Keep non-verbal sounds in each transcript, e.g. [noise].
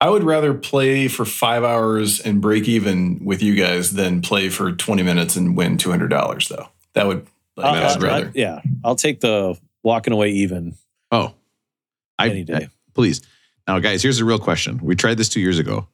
I would rather play for five hours and break even with you guys than play for 20 minutes and win $200, though. That would, like, uh, I'll- I'd I'll- rather. I'll- yeah, I'll take the walking away even Oh, I, any day. please. Now, guys, here's a real question. We tried this two years ago.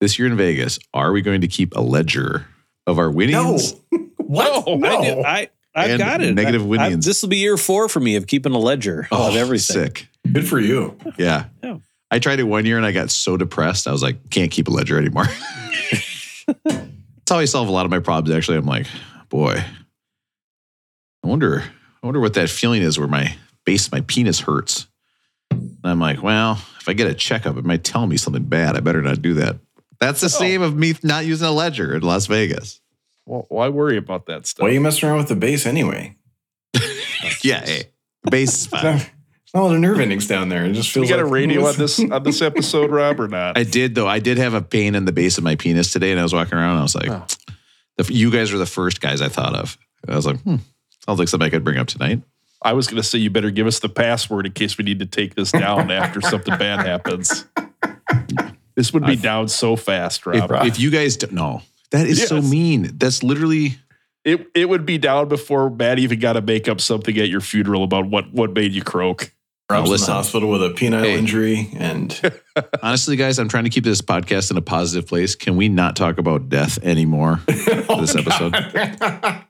This year in Vegas, are we going to keep a ledger of our No. winnings? [laughs] what? I, No. do, I I've And got it. negative I- I- This will be year four for me of keeping a ledger of oh, everything. Oh, Sick. Good for you. Yeah. Yeah. I tried it one year and I got so depressed. I was like, can't keep a ledger anymore. [laughs] That's how I solve a lot of my problems. Actually, I'm like, boy, I wonder, I wonder what that feeling is where my base, my penis hurts. And I'm like, well, if I get a checkup, it might tell me something bad. I better not do that. That's the oh. same of me not using a ledger in Las Vegas. Well, why worry about that stuff? Why are you messing around with the base anyway? [laughs] Yeah, hey, base is fine. [laughs] not, it's not a lot of nerve endings down there. It just we feels got a radio on [laughs] this on this episode, Rob, or not? I did though. I did have a pain in the base of my penis today, and I was walking around. and I was like, Oh. the, "You guys are the first guys I thought of." And I was like, "Hmm, sounds like something I could bring up tonight." I was going to say you better give us the password in case we need to take this down after something bad happens. This would be down so fast, If, Rob. if you guys don't know, that is so mean. That's literally It it would be down before Matt even got to make up something at your funeral about what what made you croak. Rob's in listen. the hospital with a penile Hey. injury, and [laughs] honestly, guys. I'm trying to keep this podcast in a positive place. Can we not talk about death anymore [laughs] for this oh, episode? [laughs]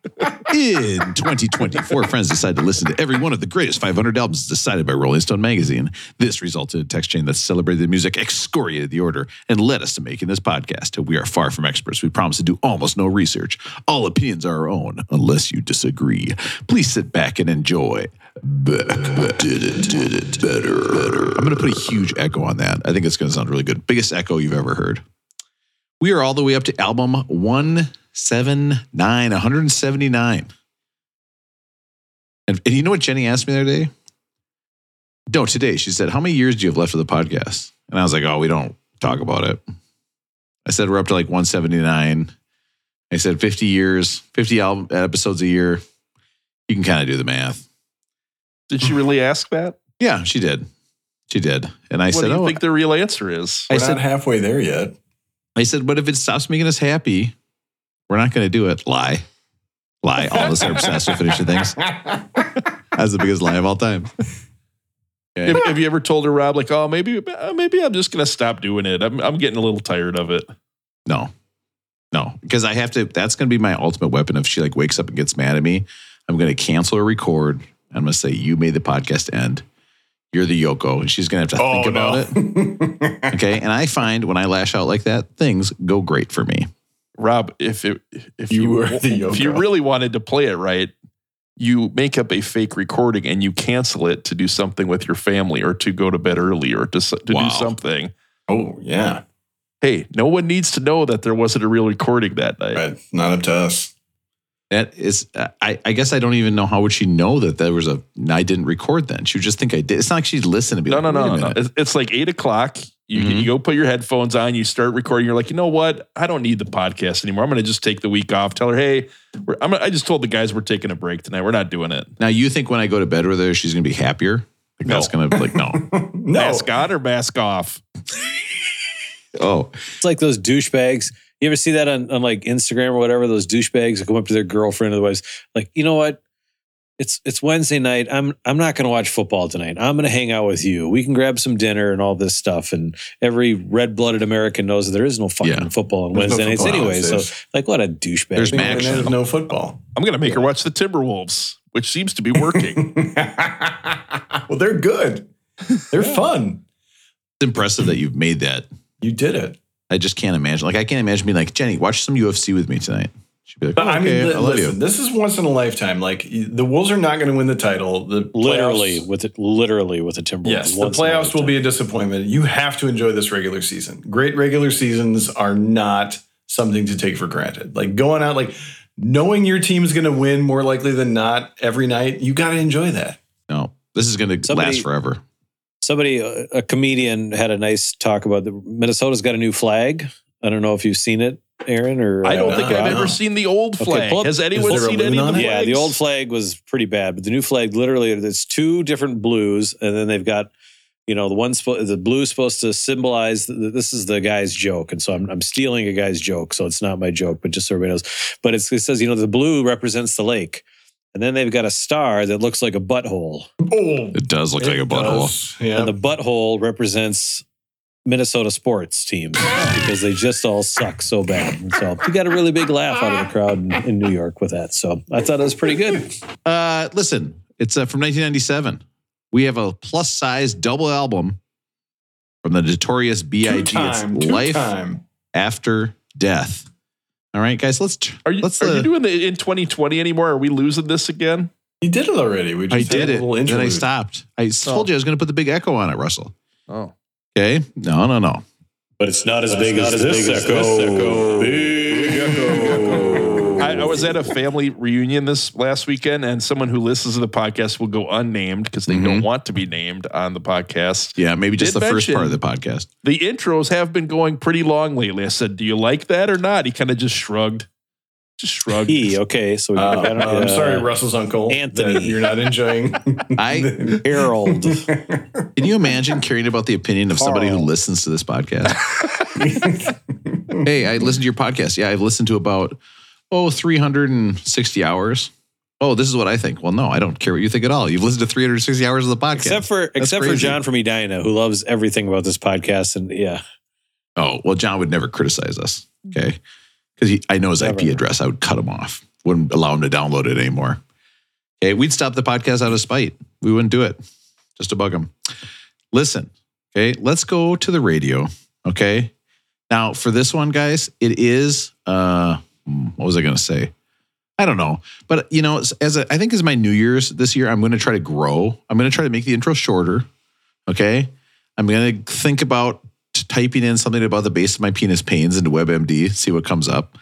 In 2020, four friends decided to listen to every one of the greatest 500 albums decided by Rolling Stone magazine. This resulted in a text chain that celebrated the music, excoriated the order, and led us to making this podcast. We are far from experts. We promise to do almost no research. All opinions are our own, unless you disagree. Please sit back and enjoy. Beck did it, did it better. better. I'm going to put a huge echo on that. I think it's going to sound really good. Biggest echo you've ever heard. We are all the way up to album 179, 179. And, and you know what Jenny asked me the other day? No, today. She said, How many years do you have left of the podcast? And I was like, Oh, we don't talk about it. I said, We're up to like 179. I said, 50 years, 50 album episodes a year. You can kind of do the math. Did she really ask that? Yeah, she did. She did. And I what said, do you Oh, think the real answer is? I we're said, not halfway there yet. I said, but if it stops making us happy, we're not going to do it. Lie. Lie. All of us are obsessed with finishing things. [laughs] That's the biggest lie of all time. Okay. Have, have you ever told her, Rob, like, oh, maybe uh, maybe I'm just gonna stop doing it. I'm I'm getting a little tired of it. No, no, because I have to. That's going to be my ultimate weapon. If she like wakes up and gets mad at me, I'm going to cancel or record. I'm going to say, "You made the podcast end. You're the Yoko," and she's going to have to oh, think about it. it. [laughs] Okay, and I find when I lash out like that, things go great for me. Rob, if it, if You you, were the if you really wanted to play it right, you make up a fake recording and you cancel it to do something with your family or to go to bed early or to to Wow. do something. oh yeah, Hey, no one needs to know that there wasn't a real recording that night. but not up to us. That is, I, I guess I don't even know how would she know that there was a I didn't record then. She would just think I did. It's not like she'd listen to me. No, like, no, no, no, no. It's, it's like eight o'clock. You, Mhm. you go put your headphones on, you start recording. You're like, you know what? I don't need the podcast anymore. I'm going to just take the week off. Tell her, hey, we're, I'm, I just told the guys we're taking a break tonight. We're not doing it. Now you think when I go to bed with her, she's gonna be happier? Like that's gonna be like no. [laughs] no, Mask on or mask off? Oh, It's like those douchebags. You ever see that on, on like Instagram or whatever? Those douchebags that come up to their girlfriend or the wives, like, you know what? It's it's Wednesday night. I'm I'm not going to watch football tonight. I'm going to hang out with you. We can grab some dinner and all this stuff. And every red blooded American knows that there is no fucking Yeah. football on There's Wednesday nights football on anyway. So like, what a douchebag. There's And action. there's no football. I'm going to make her watch the Timberwolves, which seems to be working. [laughs] well, they're good. They're fun. it's impressive that you've made that. You did it. I just can't imagine. Like I can't imagine being like Jenny, watch some UFC with me tonight. She'd be like, But oh, I mean, okay, li- I love listen, you. this is once in a lifetime. Like the Wolves are not going to win the title. The literally playoffs- with it, literally with the Timberwolves. Yes, the Once in a playoffs will be a disappointment. You have to enjoy this regular season. Great regular seasons are not something to take for granted. Like going out, like knowing your team is going to win more likely than not every night. You got to enjoy that. No, this is gonna last forever. Somebody, a a comedian, had a nice talk about the Minnesota's got a new flag. I don't know if you've seen it, Aaron. Or I don't Uh, think I've ever seen the old flag. pull up- Has anyone seen any of on the it? Yeah, the old flag was pretty bad, but the new flag literally there's two different blues, and then they've got you know, the one spo- the blue is supposed to symbolize th- this is the guy's joke, and so I'm I'm stealing a guy's joke, so it's not my joke, but just so everybody knows. But it's, it says you know the blue represents the lake, and then they've got a star that looks like a butthole, Oh, It does look like a butthole. Yeah. and the butthole represents Minnesota sports teams because they just all suck so bad. And so you got a really big laugh out of the crowd in, in New York with that. So I thought it was pretty good. Uh, listen, it's uh, from 1997. We have a plus size double album from the notorious B.I.G. It's Two-time, Life two-time. After Death. All right, guys, let's. Are you, let's, are uh, you doing the in 2020 anymore? Are we losing this again? You did it already. We I just had did a it. little Then I stopped. I told you I was going to put the big echo on it, Russell. Oh. Okay. No, no, no. But it's not as big as this echo. Big echo. I, I was at a [laughs] family reunion this last weekend, and someone who listens to the podcast will go unnamed because they Mhm. don't want to be named on the podcast. Yeah, maybe just Did the first part of the podcast. The intros have been going pretty long lately. I said, "Do you like that or not?" He kind of just shrugged. Just shrugged. He, okay. So we Uh, got, I'm uh, sorry, Russell's uncle. Anthony. You're not enjoying. [laughs] I- Harold. [laughs] Can you imagine caring about the opinion of somebody who listens to this podcast? hey, I listened to your podcast. Yeah, I've listened to about, oh, 360 hours. Oh, this is what I think. Well, no, I don't care what you think at all. You've listened to 360 hours of the podcast. Except for except for crazy. John from Edina, who loves everything about this podcast. And yeah. oh, well, John would never criticize us. Okay. Because I know his IP address. I would cut him off. Wouldn't allow him to download it anymore. Okay. We'd stop the podcast out of spite. We wouldn't do it just to bug him. Listen. Okay. Let's go to the radio. Okay. Now, for this one, guys, it is, uh, what was I going to say? I don't know. But, you know, as- as a, I think as my New Year's this year, I'm going to try to grow. I'm going to try to make the intro shorter. Okay. I'm going to think about typing in something about the base of my penis pains into WebMD, see what comes up.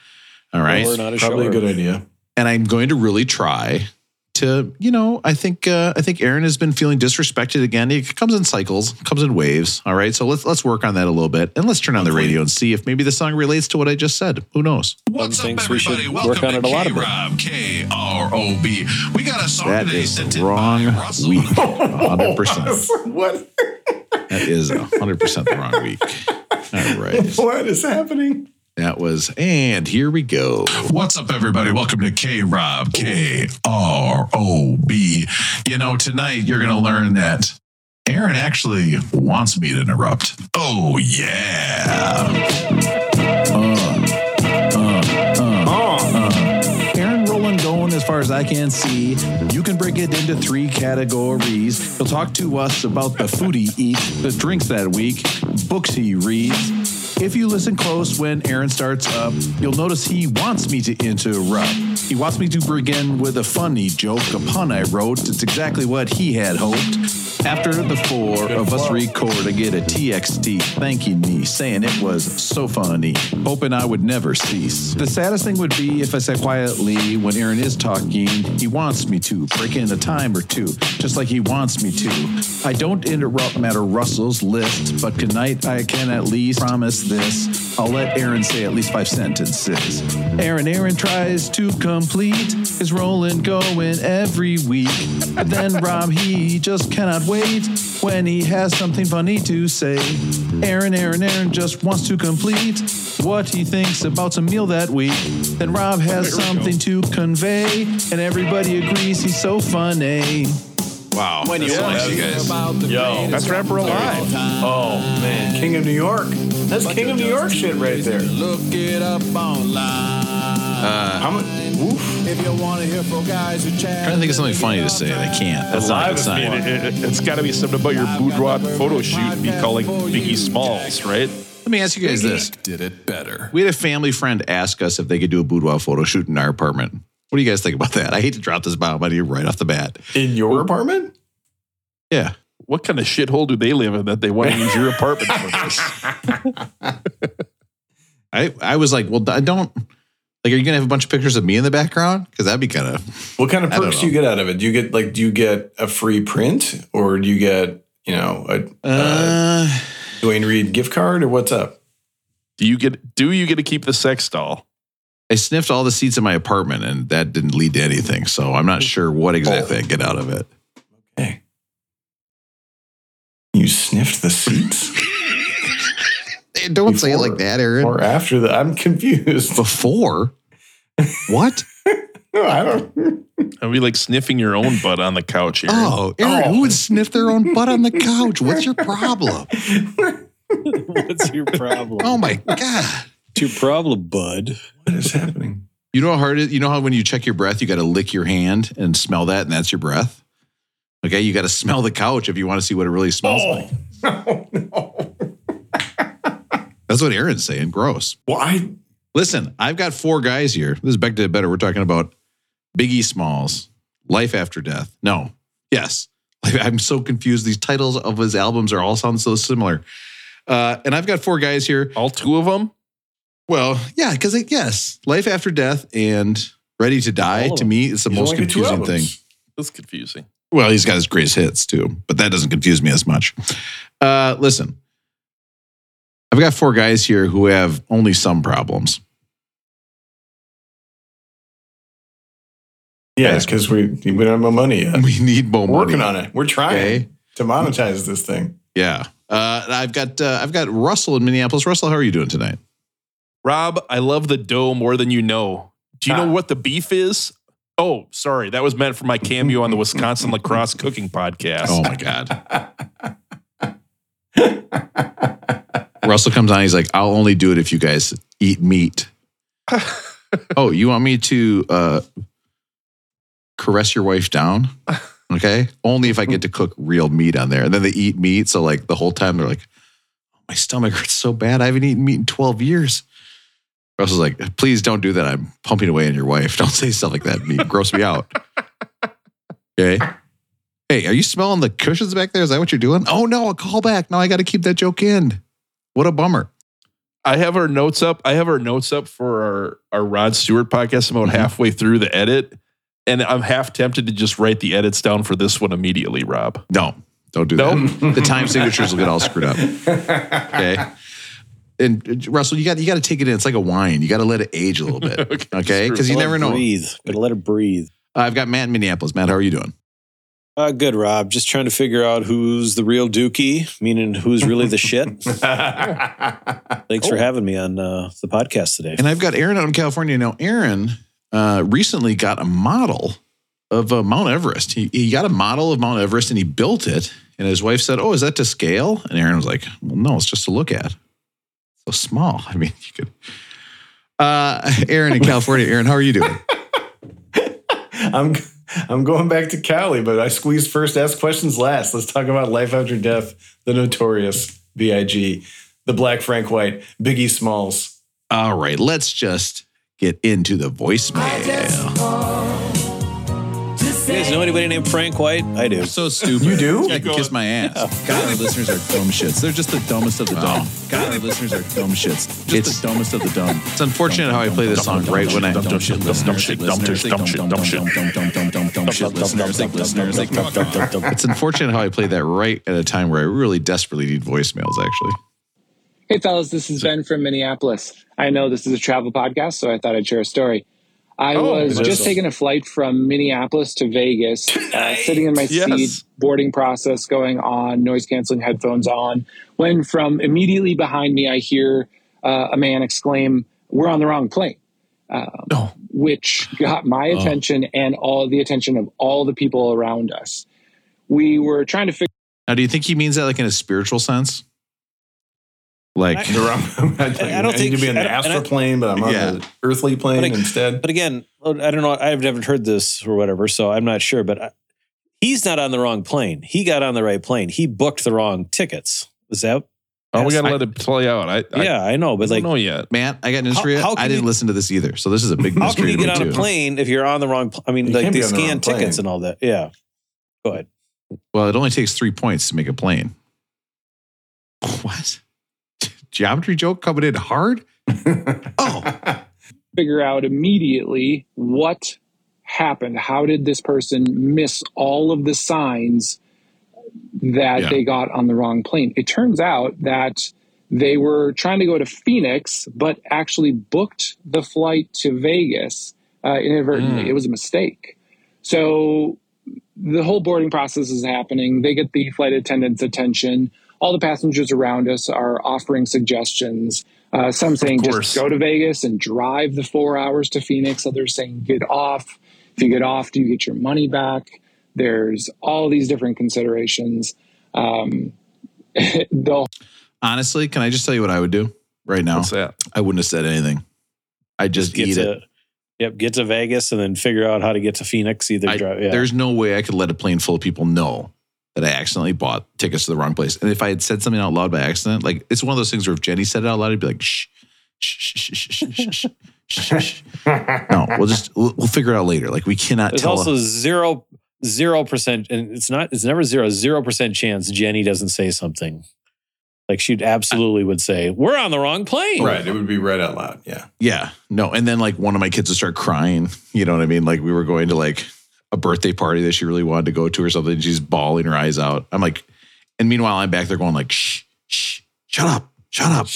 All right. Or not a Probably a good idea. And I'm going to really try to, you know, I think uh, I think Aaron has been feeling disrespected again. It comes in cycles, comes in waves. All right. So let's let's work on that a little bit. And let's turn on the radio and see if maybe the song relates to what I just said. Who knows? What's up, thinks we should everybody? work Welcome on to it a lot of. K-Rob, K-R-O-B. We got a song That today is sent wrong by week. 100%. [laughs] what? That is 100% the wrong week. All right. [laughs] What is happening? That was, and here we go. What's up, everybody? Welcome to K-Rob, K-R-O-B. You know, tonight you're going to learn that Aaron actually wants me to interrupt. Oh, yeah. Uh, uh, uh, Aaron rolling going as far as I can see. You can break it into three categories. He'll talk to us about the food he eats, the drinks that week, books he reads. If you listen close when Aaron starts up, you'll notice he wants me to interrupt. He wants me to begin with a funny joke, a pun I wrote. It's exactly what he had hoped. After the four of us record, I get a TXT thanking me, saying it was so funny, hoping I would never cease. The saddest thing would be if I said quietly when Aaron is talking, he wants me to break in a time or two, just like he wants me to. I don't interrupt Matter Russell's list, but tonight I can at least promise this. I'll let Aaron say at least five sentences. Aaron, Aaron tries to complete his rolling going every week. But then Rob, he just cannot wait when he has something funny to say. Aaron, Aaron, Aaron just wants to complete what he thinks about some meal that week. Then Rob has something to convey, and everybody agrees he's so funny. Wow. When you That's want. nice, you guys. Yo. That's Rapper Alive. Oh, man. King of New York. That's King of New York shit right there. Look it up online. Uh, I'm a, oof. if you want to hear from guys who chat. trying to think of something funny to say, and I can't. That's not a good sign. It, it, has got to be something about your boudoir photo shoot and be calling Biggie Smalls, right? Let me ask you guys this. Did it better. We had a family friend ask us if they could do a boudoir photo shoot in our apartment. What do you guys think about that? I hate to drop this bomb on you right off the bat. In your apartment? Yeah. What kind of shithole do they live in that they want to use your apartment for this? [laughs] I, I was like, well, I don't like, are you going to have a bunch of pictures of me in the background? Because that'd be kind of, What kind of perks do you get out of it? Do you get like do you get a free print or do you get, you know, a uh, uh, Duane Reade gift card or what's up? Do you get do you get to keep the sex doll? I sniffed all the seats in my apartment and that didn't lead to anything. So I'm not sure what exactly I get out of it. Okay. You sniffed the seats [laughs] Don't say it like that, Aaron. or after that, I'm confused. Before? What? [laughs] No, I don't. Are we like sniffing your own butt on the couch here? Oh, Aaron, who would sniff their own butt on the couch? What's your problem? [laughs] What's your problem? Oh my God. What's your problem, bud? What is happening? You know how hard it You know how when you check your breath, you got to lick your hand and smell that, and that's your breath? Okay, you got to smell the couch if you want to see what it really smells like. [laughs] Oh, no. That's what Aaron's saying. Gross. Well, I Listen, I've got four guys here. This is back to better. We're talking about Biggie Smalls, Life After Death. No, yes. [laughs] I'm so confused. These titles of his albums are all sound so similar. Uh, and I've got four guys here. All two of them? Well, yeah, because yes, Life After Death and Ready to Die All to me is the he's most only got two confusing thing. albums. That's confusing. Well, he's got his greatest hits too, but that doesn't confuse me as much. Uh, listen, I've got four guys here who have only some problems. Yeah, because we we don't have no money yet. We need more We're working money. on it. We're trying Okay. to monetize this thing. Yeah. Uh, I've got uh, I've got Russell in Minneapolis. Russell, how are you doing tonight? Rob, I love the dough more than you know. Do you Ah. know what the beef is? Oh, sorry. That was meant for my cameo on the Wisconsin Lacrosse [laughs] Cooking Podcast. Oh my god. Russell comes on. He's like, "I'll only do it if you guys eat meat." [laughs] oh, you want me to uh, caress your wife down? Okay, only if I get to cook real meat on there. And then they eat meat, so like the whole time they're like, "My stomach hurts so bad. I haven't eaten meat in twelve years." Russell's like, "Please don't do that. I'm pumping away on your wife. [laughs] Don't say stuff like that. Me gross me out." [laughs] Okay. Hey, are you smelling the cushions back there? Is that what you're doing? Oh no, a callback. Now I got to keep that joke in. What a bummer. I have our notes up. I have our notes up for our, our Rod Stewart podcast. I'm about Mhm. halfway through the edit. And I'm half tempted to just write the edits down for this one immediately, Rob. No, don't do Nope. that. The time signatures will get all screwed up. [laughs] Okay. And uh, Russell, you got you got to take it in. It's like a wine. You got to let it age a little bit. [laughs] Okay, because you never know. Breathe. Gotta let it breathe. Uh, I've got Matt in Minneapolis. Matt, how are you doing? Uh, good, Rob. Just trying to figure out who's the real Dookie, meaning who's really the shit. [laughs] Thanks for having me on uh, the podcast today. And I've got Aaron out in California now. Aaron uh, recently got a model of uh, Mount Everest. He, he got a model of Mount Everest and he built it. And his wife said, "Oh, is that to scale?" And Aaron was like, "Well, no, it's just to look at. So small. [laughs] I mean, you could." Uh, Aaron in California. Aaron, how are you doing? [laughs] I'm I'm going back to Cali, but I squeezed first, ask questions last. Let's talk about life after death, the notorious Big, the Black Frank White, Biggie Smalls. All right, let's just get into the voicemail. You guys know anybody named Frank White? I do. So stupid. You do? I can kiss my ass. God, our listeners are dumb shits. They're just the dumbest of the dumb. God, our listeners are dumb shits. Just It's- the dumbest of the dumb. It's unfortunate how I play this song right when I. Dumb shit, dumb shit, dumb shit, dumb shit, dumb shit. It's unfortunate how I play that right at a time where I really desperately need voicemails. Actually, Hey, fellas, this is Ben from Minneapolis. I know this is a travel podcast, so I thought I'd share a story. I Oh, was just is. taking a flight from Minneapolis to Vegas, uh, sitting in my Yes. seat, boarding process going on, noise canceling headphones on, when from immediately behind me, I hear uh, a man exclaim, We're on the wrong plane. Um, Oh. Which got my attention and all the attention of all the people around us. We were trying to figure now do you think he means that like in a spiritual sense? Like, I- [laughs] The wrong- I, I don't need think- to be on the astral plane, but I'm on Yeah. the earthly plane But I- instead. But again, oh, I don't know. I've never heard this or whatever, so I'm not sure. But I, he's not on the wrong plane. He got on the right plane. He booked the wrong tickets. Is that? Oh, we got to I- let it play out. I, I, yeah, I know. But don't like, know yet. man, I got news for you. How- how I didn't you- listen to this either, so this is a big [laughs] how mystery can you get me on a plane if you're on the wrong? Pl- I mean, You like can't they the scan tickets plane. and all that. Yeah. Go ahead. Well, it only takes three points to make a plane. What? Geometry joke coming in hard? [laughs] Oh, figure out immediately what happened. How did this person miss all of the signs that Yeah. they got on the wrong plane? It turns out that they were trying to go to Phoenix, but actually booked the flight to Vegas uh, inadvertently. Mm. It was a mistake. So the whole boarding process is happening. They get the flight attendant's attention. All the passengers around us are offering suggestions. Uh, some saying just go to Vegas and drive the four hours to Phoenix. Others saying get off. If you get off, do you get your money back? There's all these different considerations. Um, [laughs] the Honestly, can I just tell you what I would do right now? What's that? I wouldn't have said anything. I just, get eat to, it. Yep, get to Vegas and then figure out how to get to Phoenix. Either I- drive. Yeah. There's no way I could let a plane full of people know that I accidentally bought tickets to the wrong place. And if I had said something out loud by accident, like it's one of those things where if Jenny said it out loud, I'd be like, shh, shh, shh, shh, shh, shh, No, we'll just we'll, we'll, figure it out later. Like we cannot. There's also a- zero zero percent, and it's not it's never zero zero percent chance Jenny doesn't say something. Like she absolutely would say, "We're on the wrong plane." Right, it would be read out loud. Yeah, yeah, no, and then like one of my kids would start crying. You know what I mean? Like we were going to like a birthday party that she really wanted to go to or something. She's bawling her eyes out. I'm like, and meanwhile I'm back there going like, shh, shh, shut up, shut up.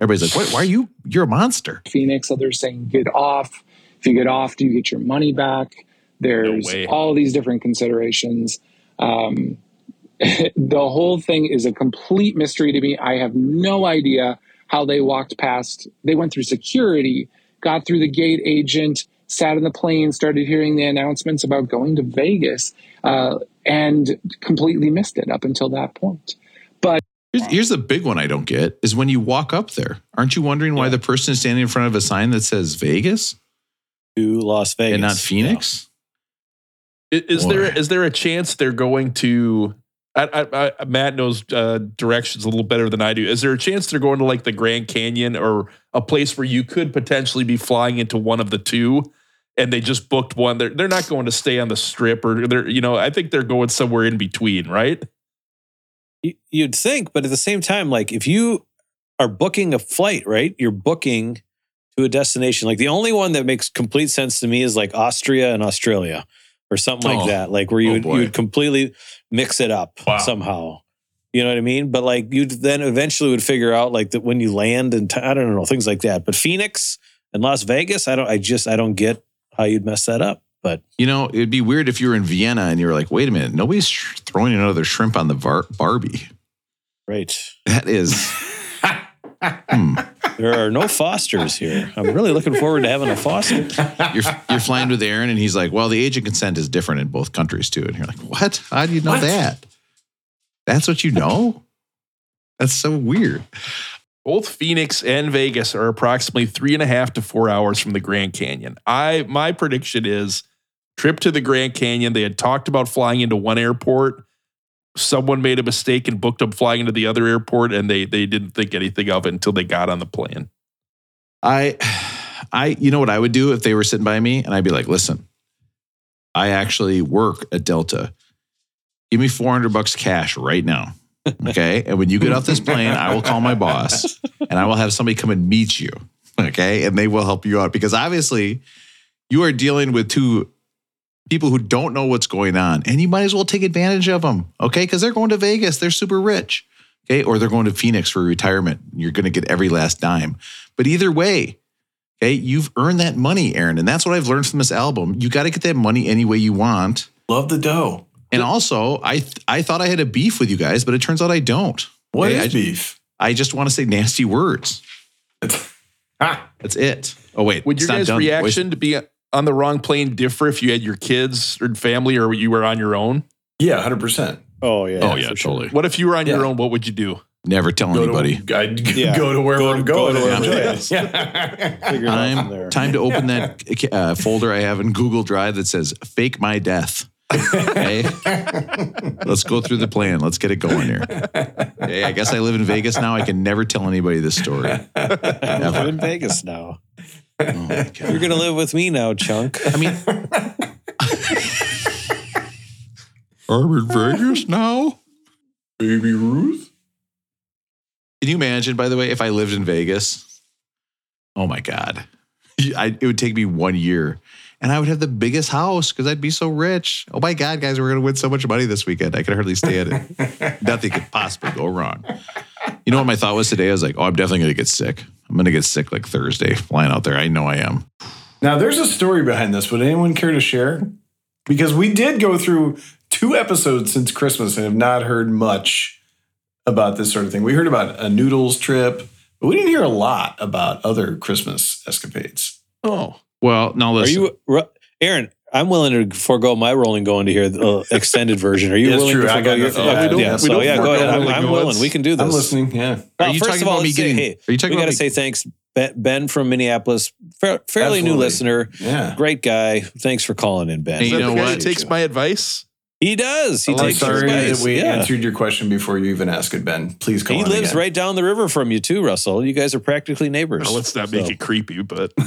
Everybody's like, what? Why are you? You're a monster. Phoenix. Others saying get off. If you get off, do you get your money back? There's way. all these different considerations. Um, [laughs] the whole thing is a complete mystery to me. I have no idea how they walked past. They went through security, got through the gate agent, sat in the plane, started hearing the announcements about going to Vegas, uh, and completely missed it up until that point. But here's, here's the big one I don't get is when you walk up there, aren't you wondering why the person is standing in front of a sign that says Vegas To Las Vegas and not Phoenix? I- Is Boy. there is there a chance they're going to? I, I, I, Matt knows uh, directions a little better than I do. Is there a chance they're going to like the Grand Canyon or a place where you could potentially be flying into one of the two, and they just booked one? They're they're not going to stay on the strip or they're you know I think they're going somewhere in between, right? You'd think, but at the same time, like if you are booking a flight, right? You're booking to a destination. Like the only one that makes complete sense to me is like Austria and Australia or something like Oh. that. Like where you Oh, would, you would completely mix it up Wow. somehow. You know what I mean? But like you'd then eventually would figure out like that when you land and t- I don't know things like that. But Phoenix and Las Vegas, I don't. I just I don't get how you'd mess that up. But You know, it'd be weird if you were in Vienna and you were like, wait a minute, nobody's sh- throwing another shrimp on the var- Barbie. right, That is, [laughs] hmm. there are no Fosters here. I'm really looking forward to having a Foster. You're, you're flying with Aaron and he's like, well, the age of consent is different in both countries too. And you're like, what? How do you know What? that? That's what you know? That's so weird. Both Phoenix and Vegas are approximately three and a half to four hours from the Grand Canyon. I my prediction is trip to the Grand Canyon. They had talked about flying into one airport. Someone made a mistake and booked up flying into the other airport, and they they didn't think anything of it until they got on the plane. I, I, you know what I would do if they were sitting by me and I'd be like, listen, I actually work at Delta. Give me 400 bucks cash right now. Okay. and when you get off this plane, I will call my boss and I will have somebody come and meet you. Okay. And they will help you out because obviously you are dealing with two people who don't know what's going on and you might as well take advantage of them. Okay. Because they're going to Vegas, they're super rich. Okay. Or they're going to Phoenix for retirement. You're going to get every last dime. But either way, okay, you've earned that money, Aaron. And that's what I've learned from this album. You got to get that money any way you want. Love the dough. And also, I th- I thought I had a beef with you guys, but it turns out I don't. What Okay, is I, beef? I just want to say nasty words. [laughs] Ah, That's it. Oh wait, Would your guys' done. Wait, reaction to be on the wrong plane differ if you had your kids or family or you were on your own? yeah, hundred percent. Oh yeah. oh yeah, for sure. totally. What if you were on your own? What would you do? Never tell Go anybody. to [laughs] I'd g- Yeah. go to wherever Go- I'm go going. to and wherever enjoy it it. is. Yeah. [laughs] Figure it out Time time to open that uh, folder I have in Google Drive that says "Fake My Death." Okay, let's go through the plan. Let's get it going here. Okay, I guess I live in Vegas now. I can never tell anybody this story. I'm in Vegas now. Oh my God. You're gonna live with me now, Chunk. I mean, I'm in Vegas now. Baby Ruth. Can you imagine, by the way, if I lived in Vegas? Oh my God. I, it would take me one year and I would have the biggest house because I'd be so rich. Oh my God, guys, we're going to win so much money this weekend. I could hardly stand it. [laughs] Nothing could possibly go wrong. You know what my thought was today? I was like, oh, I'm definitely going to get sick. I'm going to get sick like Thursday flying out there. I know I am. Now, there's a story behind this. Would anyone care to share? Because we did go through two episodes since Christmas and have not heard much about this sort of thing. We heard about a noodles trip, but we didn't hear a lot about other Christmas escapades. Oh, Well, now Are you, Aaron? I'm willing to forego my rolling going to hear the uh, extended version. Are you Yes, willing true. to forego your? nothing. okay, Yeah, yeah, so don't yeah, go ahead. I'm, I'm willing. We can do this. I'm listening. Yeah. Are you first talking of all, about me let's say, hey, are you talking we got to say thanks, Ben, ben from Minneapolis, fa- fairly new listener, Yeah. great guy. Thanks for calling in, Ben. Hey, is you that know the guy what? takes my advice? He does. He I'm takes sorry advice. that we yeah. answered your question before you even asked it, Ben. Please call me. He in lives again. right down the river from you too, Russell. You guys are practically neighbors. Well, let's not make So- it creepy, but [laughs]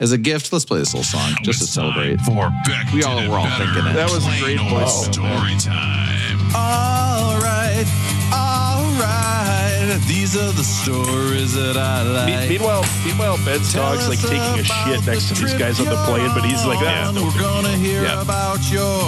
As a gift, let's play this little song just to celebrate. For We all were all thinking it. That was a great old voice, though, story time. All right, all right. These are the stories that I Me- meanwhile, meanwhile, Ben's dog's like taking a shit next to these guys on the plane, but he's like, ah, no We're big gonna deal." hear Yeah. about your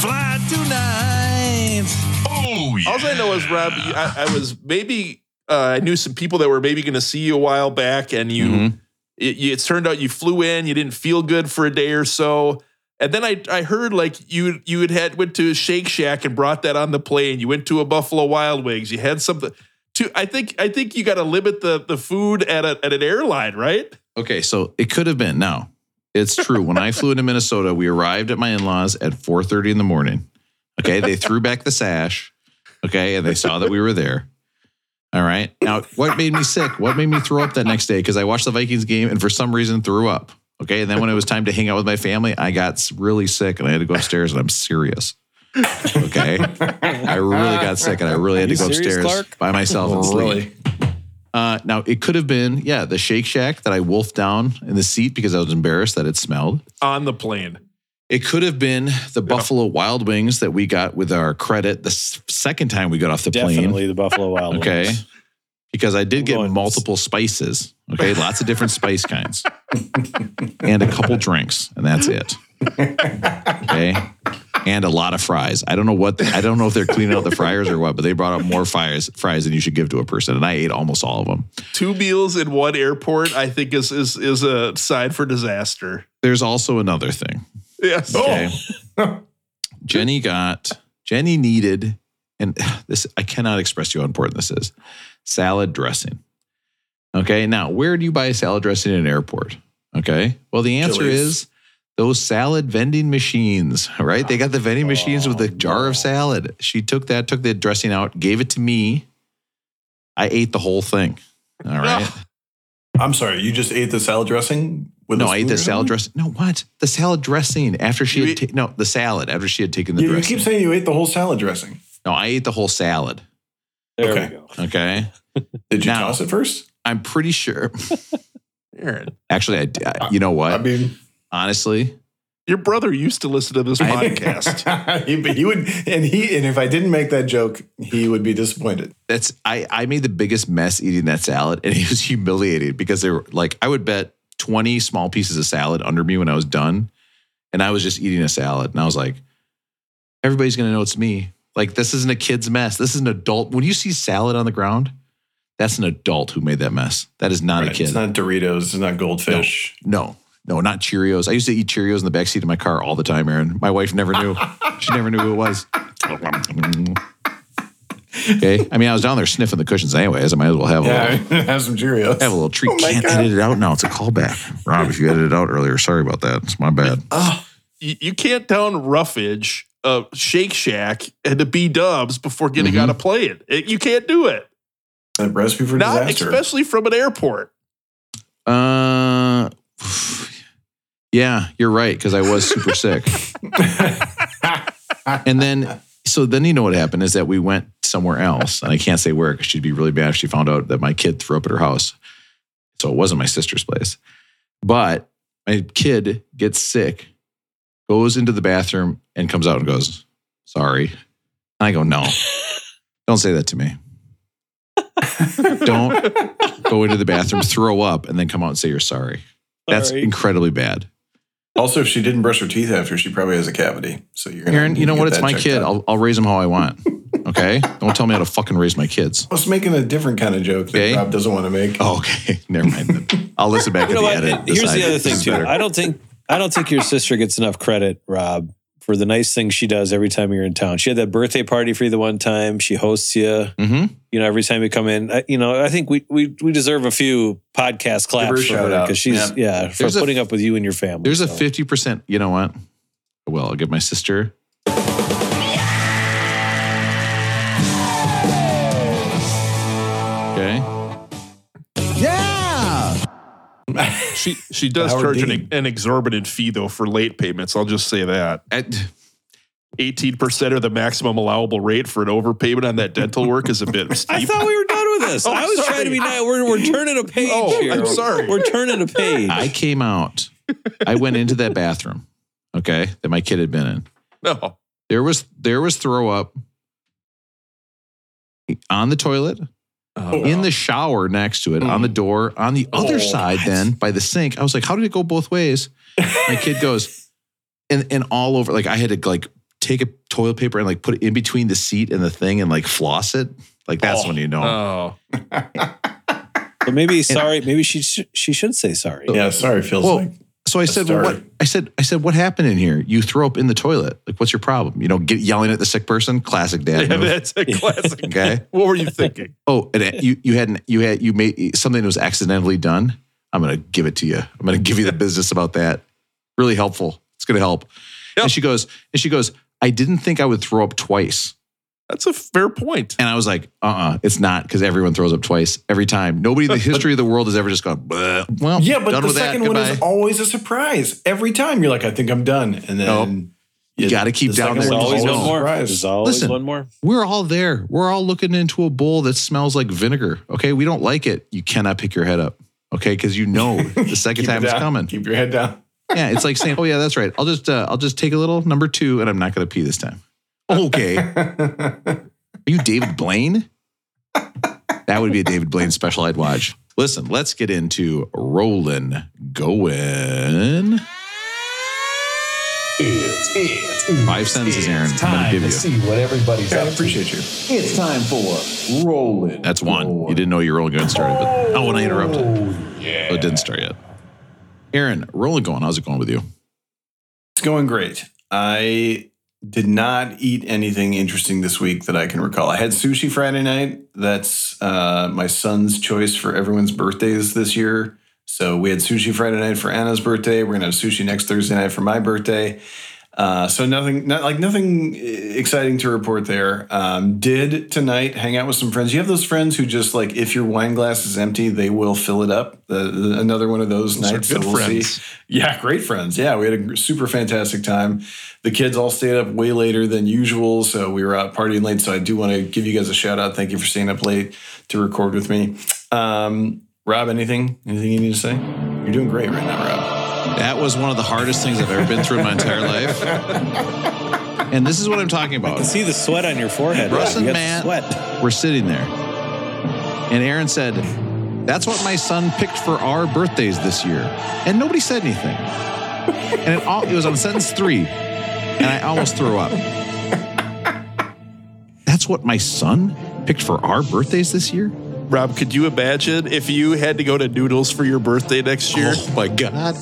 flight tonight. Oh, yeah. All I know is, Rob, you- I, I was maybe uh, I knew some people that were maybe going to see you a while back, and you, Mhm. it, you- it turned out you flew in, you didn't feel good for a day or so, and then I I heard like you you had had went to Shake Shack and brought that on the plane. You went to a Buffalo Wild Wings. You had something. To I think I think you got to limit the the food at a, at an airline, right? Okay, so it could have been. Now, it's true. when I flew into Minnesota, we arrived at my in-laws at 4:30 in the morning. Okay, they threw back the sash. Okay, and they saw that we were there. All right. Now, what made me sick? What made me throw up that next day? Because I watched the Vikings game and for some reason threw up. Okay, and then when it was time to hang out with my family, I got really sick and I had to go upstairs. And I'm serious. Okay, I really got sick and I really had to go serious, upstairs Clark? by myself and sleep. really? Uh, now it could have been, yeah, the Shake Shack that I wolfed down in the seat because I was embarrassed that it smelled. On the plane. It could have been the Buffalo Wild Wings that we got with our credit the s- second time we got off the Definitely plane. the Buffalo Wild Wings. Okay. Because I did get multiple spices. Okay. Lots of different spice kinds. And a couple drinks. And that's it. Okay. And a lot of fries. I don't know what, I don't know if they're cleaning out the fryers or what, but they brought up more fries, fries than you should give to a person. And I ate almost all of them. Two meals in one airport, I think is is is a sign for disaster. There's also another thing. Yes. Okay. Oh. [laughs] Jenny got Jenny needed, and [sighs] this I cannot express to you how important this is. Salad dressing. Okay. Now, where do you buy salad dressing in an airport? Okay. Well, the answer Chili's. is those salad vending machines, [laughs] right? They got the vending machines with a oh, jar of salad. She took that, took the dressing out, gave it to me. I ate the whole thing. All right. I'm sorry. You just ate the salad dressing with No, I ate the salad dressing. No, what? The salad dressing after she You had ta- no the salad after she had taken the You, you keep saying you ate the whole salad dressing. No, I ate the whole salad. There Okay. we go. Okay, [laughs] Did you Now- toss it first? I'm pretty sure. [laughs] Aaron, Actually, I, you know what? I mean, Honestly, your brother used to listen to this podcast. [laughs] he, but he would, and he, and if I didn't make that joke, he would be disappointed. that's I. I made the biggest mess eating that salad, and he was humiliated because they were like I would bet twenty small pieces of salad under me when I was done, and I was just eating a salad, and I was like, everybody's gonna know it's me. Like this isn't a kid's mess. This is an adult. When you see salad on the ground, that's an adult who made that mess. That is not a kid. It's not Doritos. It's not goldfish. No, no, not Cheerios. I used to eat Cheerios in the backseat of my car all the time, Aaron. My wife never knew. she never knew who it was. okay. I mean, I was down there sniffing the cushions anyways. I might as well have a, Yeah, little, [laughs] have some Cheerios. have a little treat. Oh Can't God. edit it out now. It's a callback. Rob, if you edited it out earlier, sorry about that. It's my bad. Oh, you, you can't down roughage uh, Shake Shack and the B Dubs before getting Mhm. on a plane. It- you can't do it. that recipe for disaster. Not disaster. especially from an airport. Uh, yeah, you're right because I was super sick. [laughs] And then, so then you know what happened is that we went somewhere else, and I can't say where because she'd be really bad if she found out that my kid threw up at her house. So it wasn't my sister's place, but my kid gets sick, goes into the bathroom, and comes out and goes, "Sorry." And I go, "No, [laughs] don't say that to me. don't go into the bathroom, throw up, and then come out and say you're sorry. That's Sorry. incredibly bad." also, if she didn't brush her teeth after, she probably has a cavity. So you're gonna Aaron, you know what? It's my kid. out. I'll, I'll raise him how I want. Okay? Don't tell me how to fucking raise my kids. I was making a different kind of joke that Okay. Rob doesn't want to make. Oh, okay. [laughs] Never mind. then. I'll listen back to the what? edit. Here's decide the other thing too. I don't think I don't think your sister gets enough credit, Rob, for the nice things she does every time you're in town. She had that birthday party for you the one time. She hosts you. hmm You know, every time you come in. I, you know, I think we we we deserve a few podcast her claps for her because she's yeah, for There's a- putting up with you and your family. There's a 50%. You know what? Well, I'll give my sister. [laughs] She she does Howard charge an, an exorbitant fee though for late payments. I'll just say that. At- Eighteen percent of the maximum allowable rate for an overpayment on that dental work is a bit [laughs] steep. I thought we were done with this. [laughs] Oh, I was sorry. trying to be nice. We're, we're turning a page Oh, here. I'm sorry. We're turning a page. I came out. I went into that bathroom, okay, that my kid had been in. no. There was there was throw up on the toilet, Oh, in the shower next to it, on the mm. door, on the other Oh, side, what? then by the sink. I was like, how did it go both ways? My kid [laughs] goes, and and all over. Like I had to like take a toilet paper and like put it in between the seat and the thing and like floss it. Like that's Oh. when you know. oh. [laughs] But maybe sorry. Maybe she sh- she should say sorry. Yeah, sorry, feels Well, like So I said, well, what? I said, I said, what happened in here? You throw up in the toilet. Like, what's your problem? You know, get yelling at the sick person. Classic dad [laughs] Yeah, move. that's a classic. [laughs] Okay. What were you thinking? [laughs] Oh, and you you had you had you made something that was accidentally done. I'm gonna give it to you. I'm gonna give you the business about that. Really helpful. It's gonna help. Yep. And she goes, and she goes, I didn't think I would throw up twice. That's a fair point. And I was like, uh uh it's not because everyone throws up twice every time. Nobody in the [laughs] history of the world has ever just gone, "Bleh." well, Yeah, but done the with that. second one is always a surprise. Every time you're like, I think I'm done. And then You gotta keep the down there. There's always Always one more. surprise. There's always Listen. one more. We're all there. We're all looking into a bowl that smells like vinegar. Okay. We don't like it. You cannot pick your head up. Okay. Because you know [laughs] the second Keep it time it's coming. Keep your head down. Yeah. It's like saying, oh, yeah, that's right. I'll just, uh, I'll just take a little number two and I'm not going to pee this time. Okay. [laughs] Are you David Blaine? That would be a David Blaine special I'd watch. Listen, let's get into rolling, going. It's, it's, Five sentences, Aaron. It's I'm gonna time give to you. see what everybody's I up to. appreciate you. It's time for rolling. That's one. Going. You didn't know your rolling going started, but oh, oh, and I interrupted. Oh, yeah. Oh, it didn't start yet. Aaron, rolling going. How's it going with you? It's going great. I did not eat anything interesting this week that I can recall. I had sushi Friday night. That's uh, my son's choice for everyone's birthdays this year. So we had sushi Friday night for Anna's birthday. We're gonna have sushi next Thursday night for my birthday. Uh, so nothing, not like nothing exciting to report there. Um, did tonight hang out with some friends. You have those friends who just like if your wine glass is empty, they will fill it up. Uh, another one of those, Those nights. good so we'll friends. see. Yeah, great friends. Yeah, we had a super fantastic time. The kids all stayed up way later than usual, so we were out partying late. So I do want to give you guys a shout out. Thank you for staying up late to record with me. Um, Rob, anything? Anything you need to say? You're doing great right now, Rob. That was one of the hardest things I've ever been through in my entire life. And this is what I'm talking I can about. see the sweat on your forehead. Russ Rob. You and Matt sweat. We're sitting there. And Aaron said, That's what my son picked for our birthdays this year. And nobody said anything. And it, all, it was on sentence three. And I almost threw up. That's what my son picked for our birthdays this year? Rob, could you imagine if you had to go to Noodles for your birthday next year? Oh my God.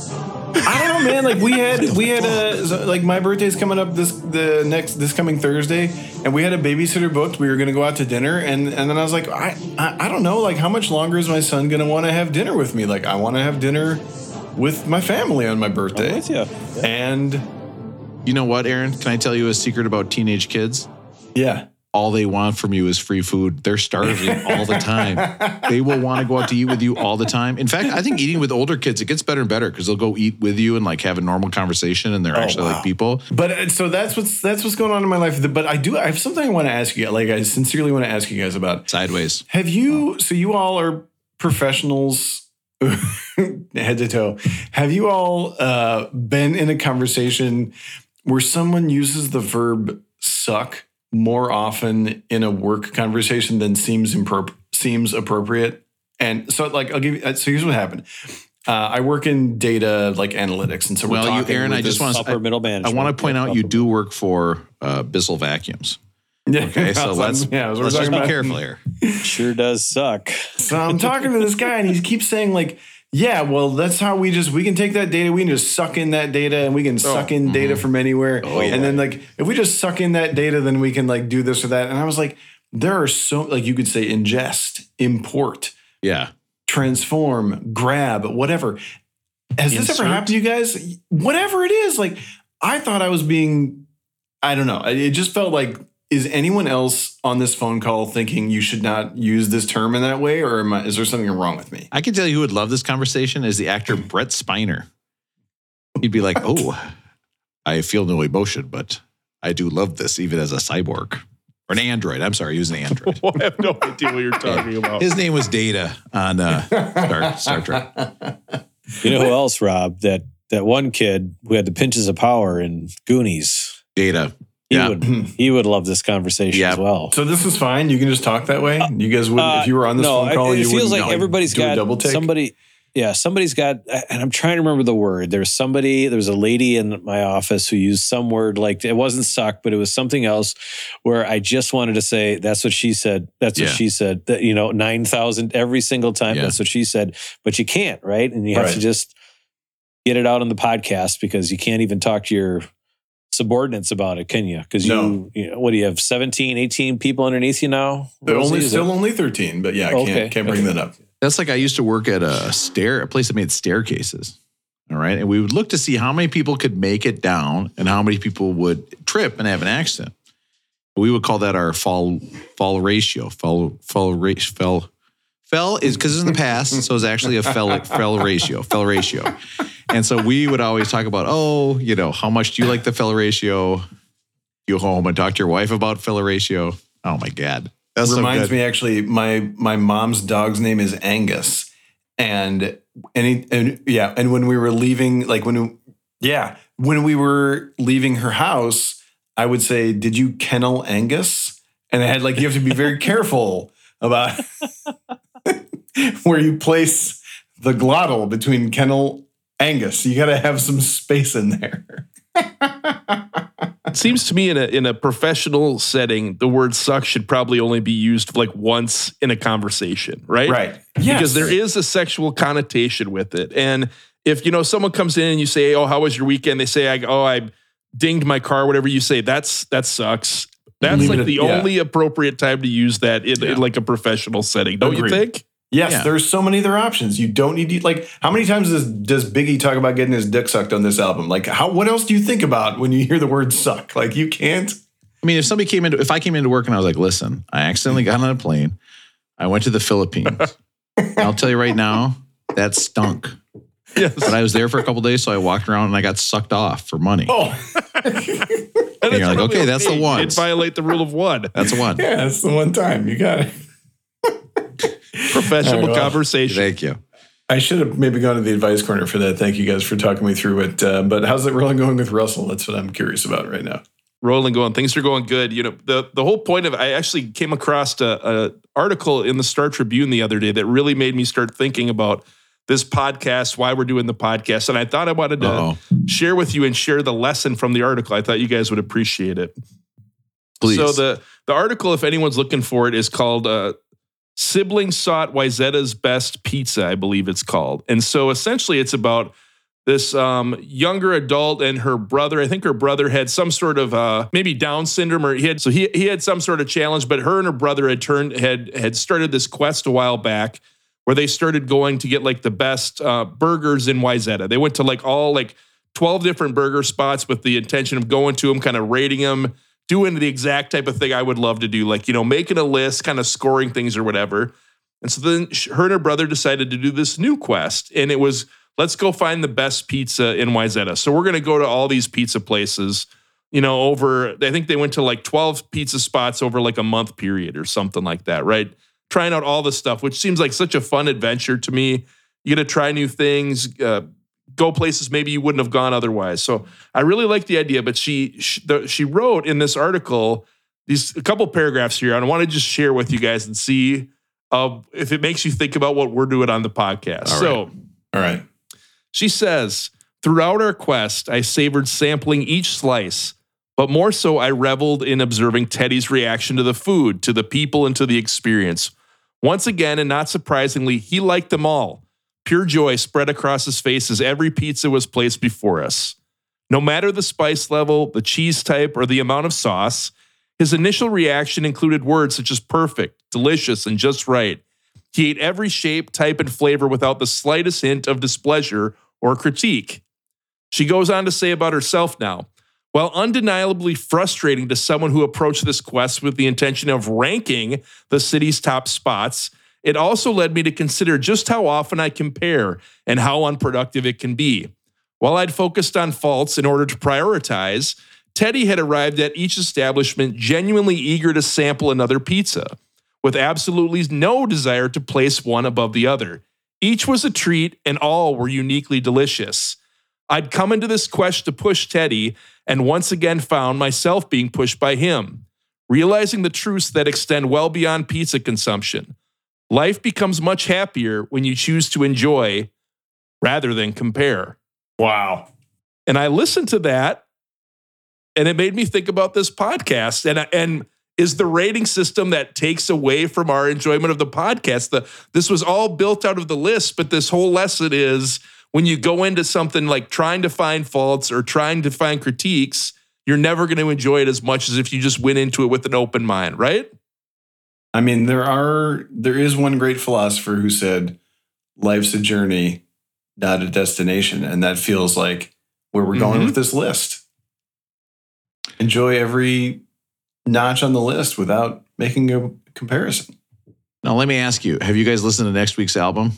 I don't know, man. Like we had, we had a like my birthday's coming up this the next this coming Thursday, and we had a babysitter booked. We were gonna go out to dinner, and and then I was like, I I, I don't know, like how much longer is my son gonna want to have dinner with me? Like I want to have dinner with my family on my birthday. I'm with you. And You know what, Aaron? Can I tell you a secret about teenage kids? yeah, all they want from you is free food. They're starving all the time. They will want to go out to eat with you all the time. In fact, I think eating with older kids, it gets better and better because they'll go eat with you and like have a normal conversation and they're actually wow. like people. but uh, so that's what's that's what's going on in my life. But I do I have something I want to ask you. Like I sincerely want to ask you guys about. Sideways. Have you? So you all are professionals, [laughs] head to toe. Have you all uh, been in a conversation where someone uses the verb "suck" more often in a work conversation than seems impro- seems appropriate? And so, like, I'll give you. uh, So here's what happened. Uh, I work in data like analytics, and so we're Well, you, talking Aaron, with I just want to. Upper middle I want to point Yeah, out you do work for uh, Bissell Vacuums. [laughs] Yeah, okay, so let's yeah, so we're let's just be about- careful here. [laughs] Sure does suck. So I'm talking to this guy, and he keeps saying like yeah, well, that's how we just we can take that data, we can just suck in that data, and we can oh, suck in mm-hmm. data from anywhere. Oh, yeah. And then like if we just suck in that data, then we can like do this or that. And I was like, there are so like you could say ingest, import, Yeah. transform, grab, whatever. Has this ever happened to you guys? Whatever it is, like I thought I was being, I don't know. It just felt like, is anyone else on this phone call thinking you should not use this term in that way, or am I, is there something wrong with me? I can tell you who would love this conversation is the actor Brent Spiner. He'd be like, "Oh, I feel no emotion, but I do love this, even as a cyborg or an android." I'm sorry, he was an android. [laughs] I have no idea what you're talking about. His name was Data on uh, Star, Star Trek. [laughs] You know who else, Rob? That that one kid who had the pinches of power in Goonies. Data. He Yeah. would he would love this conversation Yeah. as well. So this is fine. You can just talk that way. You guys would, Uh, if you were on this no, phone call, it, it you feels wouldn't, like everybody's do a got double take. somebody. Yeah, somebody's got, and I'm trying to remember the word. There's somebody, there was a lady in my office who used some word like it wasn't suck, but it was something else where I just wanted to say, that's what she said. That's what Yeah. she said. That, you know, 9,000 every single time. Yeah. That's what she said. But you can't, right? And you have to just get it out on the podcast because you can't even talk to your subordinates about it, can you? Because you, No. you know, what do you have, 17, 18 people underneath you now? They're only Is it- still only thirteen, but yeah, I can't Okay. can't bring Okay. that up. That's like I used to work at a stair, a place that made staircases. All right. And we would look to see how many people could make it down and how many people would trip and have an accident. We would call that our fall fall ratio. Fall fall ratio fell fell is because it's in the [laughs] past, so it's actually a fell fell ratio. Fell ratio. And so we would always talk about, oh, you know, how much do you like the fell ratio? You go home and talk to your wife about fell ratio. Oh my God. that reminds so me actually my my mom's dog's name is Angus and any and yeah and when we were leaving like when we, yeah when we were leaving her house I would say did you kennel Angus and I had like you have to be very careful about [laughs] [laughs] where you place the glottal between kennel Angus you got to have some space in there [laughs] It seems to me in a in a professional setting, the word suck should probably only be used like once in a conversation, right? right Yes. Because there is a sexual connotation with it. And if you know someone comes in and you say, "Oh, how was your weekend?" They say, I, "Oh, I dinged my car." Whatever you say, that's that sucks. That's Leave like the yeah. only appropriate time to use that in, Yeah. in like a professional setting, don't Agreed. you think? Yes, Yeah. there's so many other options. You don't need to like how many times does does Biggie talk about getting his dick sucked on this album? Like how what else do you think about when you hear the word suck? Like you can't I mean, if somebody came into, if I came into work and I was like, listen, I accidentally got on a plane. I went to the Philippines. [laughs] I'll tell you right now, that stunk. Yes. But I was there for a couple days, so I walked around and I got sucked off for money. Oh And you're like, probably okay, that's the one. ones. It'd violate the rule of one. That's the one. yeah, that's the one time you got it. Professional All right, well, conversation. Thank you. I should have maybe gone to the advice corner for that. Thank you guys for talking me through it. Uh, but how's it really going with Russell? That's what I'm curious about right now. rolling going things are going good you know the the whole point of i actually came across a, a article in the star tribune the other day that really made me start thinking about this podcast why we're doing the podcast and i thought i wanted to Uh-oh. share with you and share the lesson from the article i thought you guys would appreciate it Please. so the the article if anyone's looking for it is called uh, sibling sought Wayzata's best pizza i believe it's called and so essentially it's about this um, younger adult and her brother. I think her brother had some sort of uh, maybe Down syndrome, or he had so he he had some sort of challenge. But her and her brother had turned had had started this quest a while back where they started going to get like the best uh, burgers in Wyzetta. They went to like all like twelve different burger spots with the intention of going to them, kind of rating them, doing the exact type of thing I would love to do, like you know making a list, kind of scoring things or whatever. And so then her and her brother decided to do this new quest, and it was let's go find the best pizza in Wayzata. So we're going to go to all these pizza places, you know, over, I think they went to like 12 pizza spots over like a month period or something like that, right? Trying out all the stuff, which seems like such a fun adventure to me. You get to try new things, uh, go places maybe you wouldn't have gone otherwise. So I really like the idea, but she, she, the, she wrote in this article, these a couple paragraphs here, and I want to just share with you guys and see uh, if it makes you think about what we're doing on the podcast. All so, All right. she says, Throughout our quest, I savored sampling each slice, but more so, I reveled in observing Teddy's reaction to the food, to the people, and to the experience. Once again, and not surprisingly, he liked them all. Pure joy spread across his face as every pizza was placed before us. No matter the spice level, the cheese type, or the amount of sauce, his initial reaction included words such as perfect, delicious, and just right. He ate every shape, type, and flavor without the slightest hint of displeasure or critique. She goes on to say about herself now while undeniably frustrating to someone who approached this quest with the intention of ranking the city's top spots, it also led me to consider just how often I compare and how unproductive it can be. While I'd focused on faults in order to prioritize, Teddy had arrived at each establishment genuinely eager to sample another pizza, with absolutely no desire to place one above the other. Each was a treat, and all were uniquely delicious. I'd come into this quest to push Teddy, and once again found myself being pushed by him, realizing the truths that extend well beyond pizza consumption. Life becomes much happier when you choose to enjoy rather than compare. Wow. And I listened to that and it made me think about this podcast and and is the rating system that takes away from our enjoyment of the podcast. The this was all built out of the list, but this whole lesson is when you go into something like trying to find faults or trying to find critiques, you're never going to enjoy it as much as if you just went into it with an open mind, right? I mean, there are there is one great philosopher who said, "Life's a journey, not a destination," and that feels like where we're going Mhm. with this list. Enjoy every notch on the list without making a comparison. Now, let me ask you: Have you guys listened to next week's album?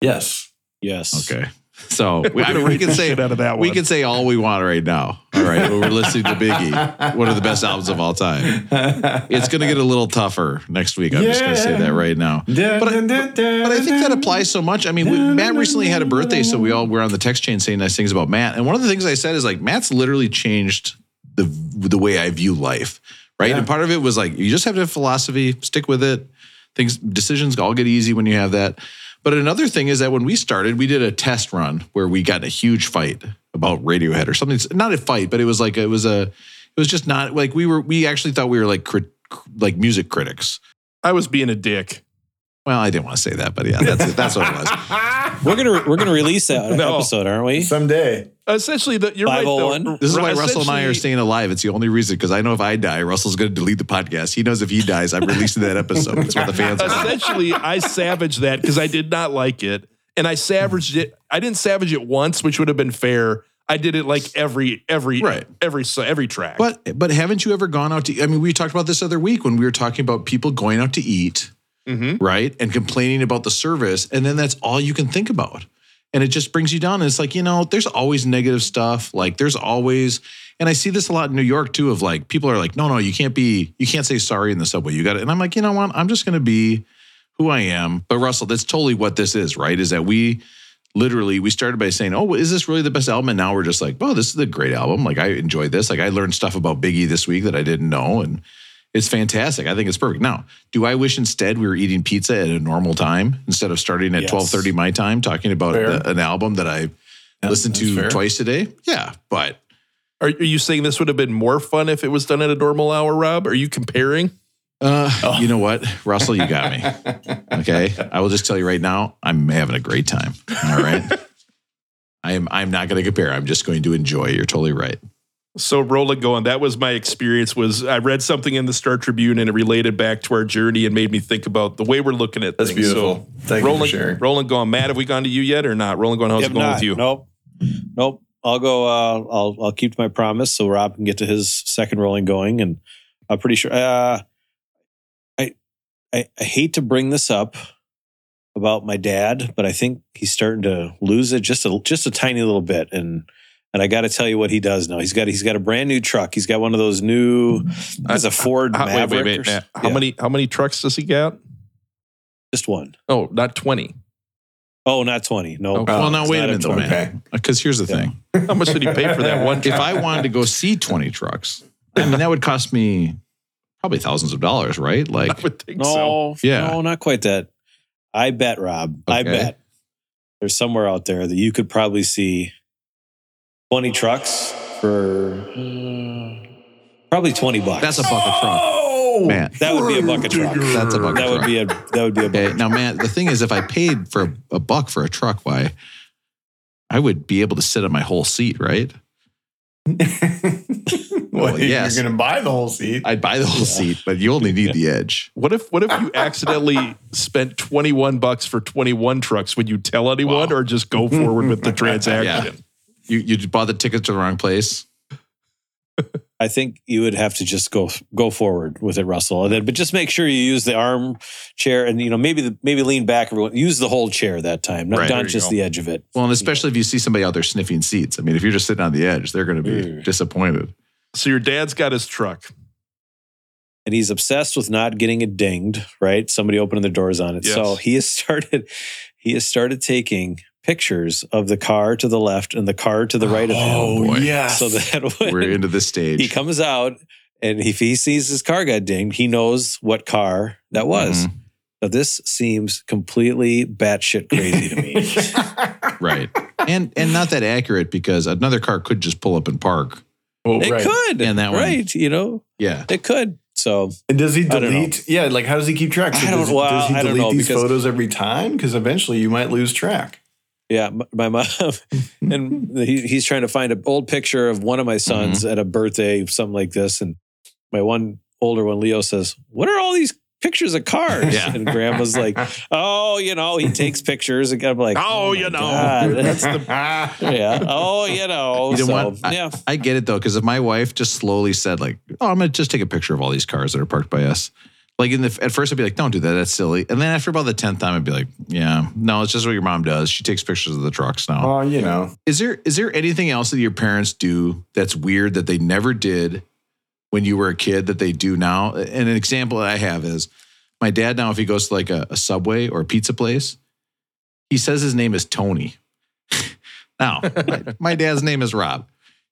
Yes. Yes. Okay, so [laughs] we, I mean, we can say out of that we one. can say all we want right now. All right, we're listening to Biggie, one of the best albums of all time. It's going to get a little tougher next week. I'm just going to say that right now. But I, but, but I think that applies so much. I mean, we, Matt recently had a birthday, so we all were on the text chain saying nice things about Matt. And one of the things I said is like Matt's literally changed the the way I view life. Right, Yeah. and part of it was like you just have to have philosophy, stick with it. Things decisions all get easy when you have that. But another thing is that when we started, we did a test run where we got a huge fight about Radiohead or something. Not a fight, but it was like it was a it was just not like we were we actually thought we were like crit, like music critics. I was being a dick. Well, I didn't want to say that, but yeah, that's that's what it was. [laughs] We're gonna we're gonna release that No. episode, aren't we? Someday. Essentially, the, you're right. though. 501. This is why Russell and I are staying alive. It's the only reason because I know if I die, Russell's going to delete the podcast. He knows if he dies, I'm releasing that episode. That's what the fans want. Essentially, I savaged that because I did not like it, and I savaged it. I didn't savage it once, which would have been fair. I did it like every every Right. every so- every track. But but haven't you ever gone out to? I mean, we talked about this other week when we were talking about people going out to eat, Mhm. right, and complaining about the service, and then that's all you can think about, and it just brings you down. And it's like you know, there's always negative stuff. Like there's always, and I see this a lot in New York too. Of like people are like, no, no, you can't be, you can't say sorry in the subway. You got it. And I'm like, you know what? I'm just going to be who I am. But Russell, that's totally what this is, right? Is that we literally we started by saying, "Oh, is this really the best album?" And now we're just like, "Oh, this is a great album. Like I enjoyed this. Like I learned stuff about Biggie this week that I didn't know, and it's fantastic. I think it's perfect." Now, do I wish instead we were eating pizza at a normal time instead of starting at Yes. twelve thirty my time, talking about a- an album that I listened that's to fair. twice a day? Yeah, but are, are you saying this would have been more fun if it was done at a normal hour, Rob? Are you comparing? uh, you know what, Russell, you got me. [laughs] Okay, I will just tell you right now, I'm having a great time. All right. [laughs] I am. I'm not going to compare. I'm just going to enjoy. You're totally right. So rolling going, that was my experience. Was I read something in the Star Tribune and it related back to our journey and made me think about the way we're looking at That's things. beautiful. So Thank you rolling, for sharing. rolling going. Matt, have we gone to you yet or not? Rolling going. How's If it going not, with you? Nope. Nope. I'll go. Uh, I'll I'll keep to my promise so Rob can get to his second rolling going, and I'm pretty sure. Uh, I, I I hate to bring this up about my dad, but I think he's starting to lose it just a just a tiny little bit, and and I got to tell you what he does now. He's got he's got a brand new truck. He's got one of those new. It's a uh, Ford uh, How, wait, Maverick. wait, or wait, s- How yeah, many how many trucks does he got? Just one. Oh, not twenty. Oh, not twenty. No. Okay. well, now wait a a minute, 20. man. Because uh, here's the Yeah. thing: How much did he pay for that one? [laughs] if? I wanted to go see 20 trucks, I mean, that would cost me probably thousands of dollars, right? I Like, would think No, so. Yeah. no, not quite that. I bet, Rob. I bet there's somewhere out there that you could probably see 20 trucks for uh, probably 20 bucks. that's a buck a truck. Oh, Man, That would be a buck bucket truck. that's a bucket That would be a that would be a buck. Okay, bucket. now, man, the thing is, if I paid for a, a buck for a truck, why, I would be able to sit on my whole seat, right? [laughs] well, yes. you're going to buy the whole seat. I'd buy the whole seat, but you only need the edge. What if what if you accidentally spent 21 bucks for 21 trucks? Would you tell anyone Wow. or just go forward with the [laughs] transaction? You you bought the tickets to the wrong place. I think you would have to just go go forward with it, Russell. And then, but just make sure you use the arm chair, and you know maybe the, maybe lean back. Everyone use the whole chair that time, not, Right, not just the edge of it. Well, and especially if you see somebody out there sniffing seats. I mean, if you're just sitting on the edge, they're going to be Mm. disappointed. So your dad's got his truck. and he's obsessed with not getting it dinged, right? Somebody opening the doors on it. Yes. So he has [laughs] started he has started taking pictures of the car to the left and the car to the right of him. oh, boy. yes. So that We're into the stage. he comes out and if he sees his car got dinged, he knows what car that was. Mhm. Now this seems completely batshit crazy to me. [laughs] right, and and not that accurate because another car could just pull up and park. Oh, it right. could. And that one- right, you know, Yeah, it could. So And does he I don't know. delete? Yeah, like how does he keep track? I don't- does, well, does he I don't delete know, these because- photos every time? Because eventually you might lose track. Yeah, my mom, [laughs] and he, he's trying to find an old picture of one of my sons mm-hmm. at a birthday, something like this. And my one older one, Leo, says, "What are all these pictures of cars?" [laughs] Yeah. And Grandma's like, [laughs] "Oh, you know, he takes pictures." And I'm like, Oh, oh my you know. God, That's the yeah. Oh, you know. You so, what? I- yeah. I get it though because if my wife just slowly said like, "Oh, I'm gonna just take a picture of all these cars that are parked by us," like in the at first I'd be like, "Don't do that, that's silly," and then after about the tenth time, I'd be like, "Yeah, no, it's just what your mom does. She takes pictures of the trucks now." Oh, you know. Is there is there anything else that your parents do that's weird that they never did when you were a kid that they do now? And an example that I have is my dad now, if he goes to like a, a subway or a pizza place, he says his name is Tony. [laughs] now, my, my dad's name is Rob.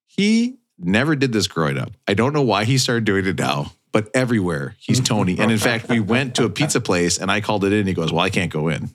He never did this growing up. I don't know why he started doing it now, but everywhere he's Tony. And in fact, we went to a pizza place and I called it in. He goes, Well, I can't go in.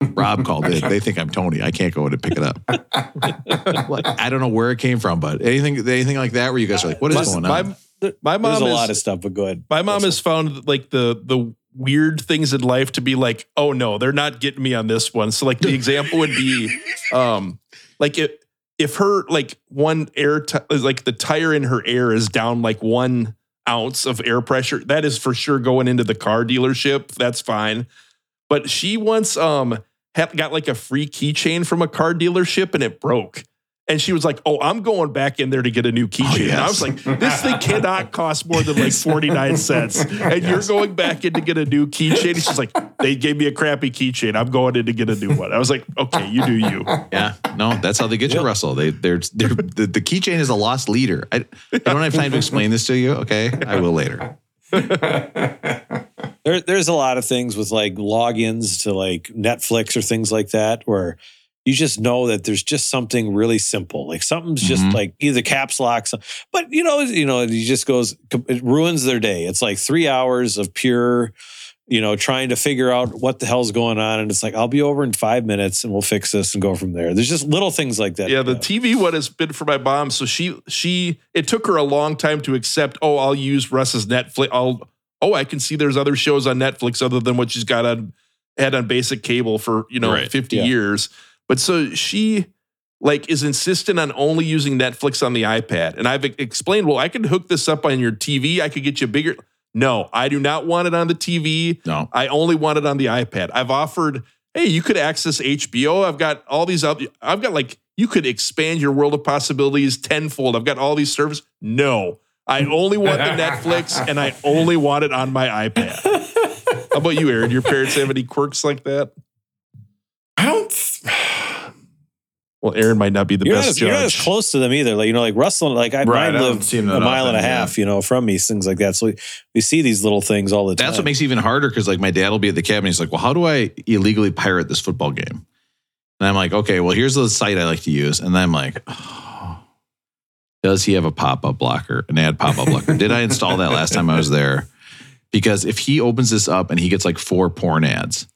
Rob called it. They think I'm Tony. I can't go in and pick it up. I don't know where it came from, but anything anything like that where you guys are like, what is My, going on? my, my mom There's a is, lot of stuff, but go ahead. My mom has found like the the weird things in life to be like, oh no, they're not getting me on this one. So like the example would be, [laughs] um, like if if her like one air ti- like the tire in her air is down like one ounce of air pressure, that is for sure going into the car dealership. That's fine. But she once um got like a free keychain from a car dealership and it broke. And she was like, "Oh, I'm going back in there to get a new keychain." Oh, and I was like, "This thing [laughs] cannot cost more than like 49 cents." And you're going back in to get a new keychain. She's like, "They gave me a crappy keychain. I'm going in to get a new one." I was like, "Okay, you do you." Yeah, no, that's how they get you, Russell. They they're, they're the, the keychain is a loss leader. I, I don't have time to explain this to you. Okay, I will later. [laughs] There, there's a lot of things with like logins to like Netflix or things like that where you just know that there's just something really simple. Like something's just Mhm. like either caps locks, but you know, you know, he just goes, it ruins their day. It's like three hours of pure, you know, trying to figure out what the hell's going on. And it's like, I'll be over in five minutes and we'll fix this and go from there. There's just little things like that. Yeah, the TV one has been for my mom. So she she it took her a long time to accept. Oh, I'll use Russ's Netflix. I'll oh, I can see there's other shows on Netflix other than what she's got on had on basic cable for you know Right. 50 Yeah. years. But so she like is insistent on only using Netflix on the iPad. And I've explained, well, I could hook this up on your TV. I could get you bigger. No, I do not want it on the TV. No, I only want it on the iPad. I've offered, hey, you could access HBO. I've got all these other, I've got like, you could expand your world of possibilities tenfold. I've got all these services. No, I only want the Netflix [laughs] and I only want it on my iPad. How about you, Aaron? Your parents have any quirks like that? I don't. [sighs] Well, Aaron might not be the you're not, best as, you're not as close to them either. Like, you know, like Russell, like I, Right, I live see him that a mile and a often, yeah. half, you know, from me, things like that. So we, we see these little things all the time. that's what makes it even harder because like my dad will be at the cabin. He's like, "Well, how do I illegally pirate this football game?" And I'm like, "Okay, well, here's the site I like to use." And then I'm like, oh, "Does he have a pop up blocker, an ad pop up blocker? Did I install that last time I was there?" Because if he opens this up and he gets like four porn ads,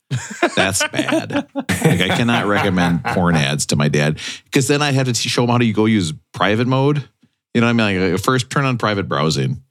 that's [laughs] bad. like I cannot recommend porn ads to my dad because then I have to show him how to go use private mode. You know what I mean? Like uh, first turn on private browsing.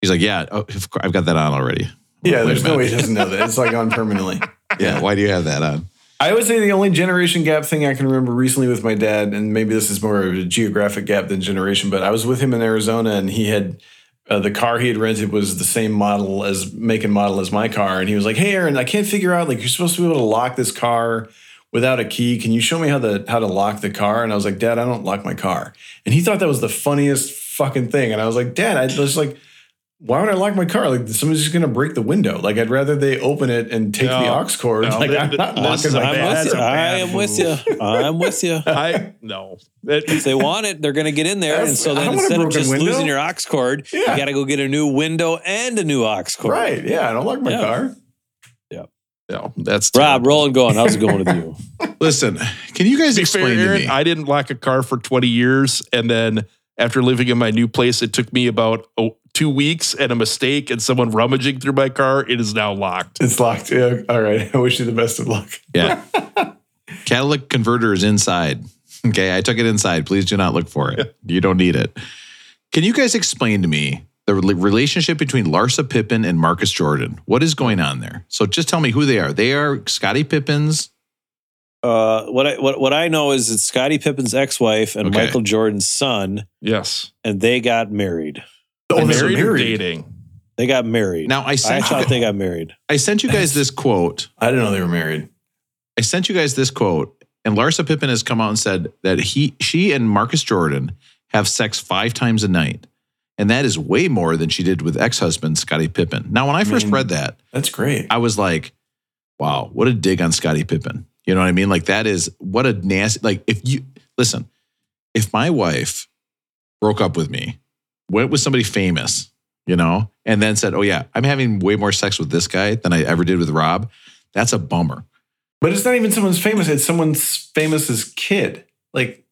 He's like, yeah, oh, I've got that on already. Yeah, Wait there's no way he doesn't know that. It's like on permanently. [laughs] Yeah, why do you have that on? I would say the only generation gap thing I can remember recently with my dad, and maybe this is more of a geographic gap than generation, but I was with him in Arizona and he had uh, the car he had rented was the same model as make and model as my car. And he was like, Hey, Aaron, I can't figure out, like, you're supposed to be able to lock this car without a key. Can you show me how the how to lock the car? And I was like, Dad, I don't lock my car. And he thought that was the funniest fucking thing. And I was like, Dad, I was like, why would I lock my car? Like somebody's just gonna break the window. Like I'd rather they open it and take the No. aux cord. No, like th- I'm not this locking is a my I'm bad- with that's you. a I bad am with you. I'm with you. [laughs] I no. That- If they want it, they're going to get in there. That's- and so then don't want a instead of just window. losing your aux cord, Yeah. you got to go get a new window and a new aux cord. Right. Yeah. I don't lock my car. Yeah. car. no, that's Rob, rolling going. How's it going with you? [laughs] Listen, can you guys To be fair, explain to Aaron, me? I didn't lock a car for 20 years. And then after living in my new place, it took me about oh, two weeks and a mistake and someone rummaging through my car. It is now locked. It's locked. Yeah. All right. [laughs] I wish you the best of luck. yeah. [laughs] Catalytic converter is inside. Okay, I took it inside. Please do not look for it. You don't need it. Can you guys explain to me the relationship between Larsa Pippen and Marcus Jordan? What is going on there? So just tell me who they are. They are Scottie Pippen's. Uh, what I what what I know is it's Scottie Pippen's ex-wife and Okay. Michael Jordan's son, Yes. and they got married. Oh, they're married, or married. dating? They got married. Now I I sent thought you, they got married. I sent you guys this quote. I didn't know they were married. I sent you guys this quote, and Larsa Pippen has come out and said that he, she, and Marcus Jordan have sex five times a night, and that is way more than she did with ex-husband Scottie Pippen. Now, when I first mean- read that, That's great. I was like, "Wow, what a dig on Scottie Pippen." You know what I mean? Like that is what a nasty. Like if you listen, if my wife broke up with me, went with somebody famous, you know, and then said, "Oh yeah, I'm having way more sex with this guy than I ever did with Rob," that's a bummer. But it's not even someone's famous. It's someone's famous's kid. Like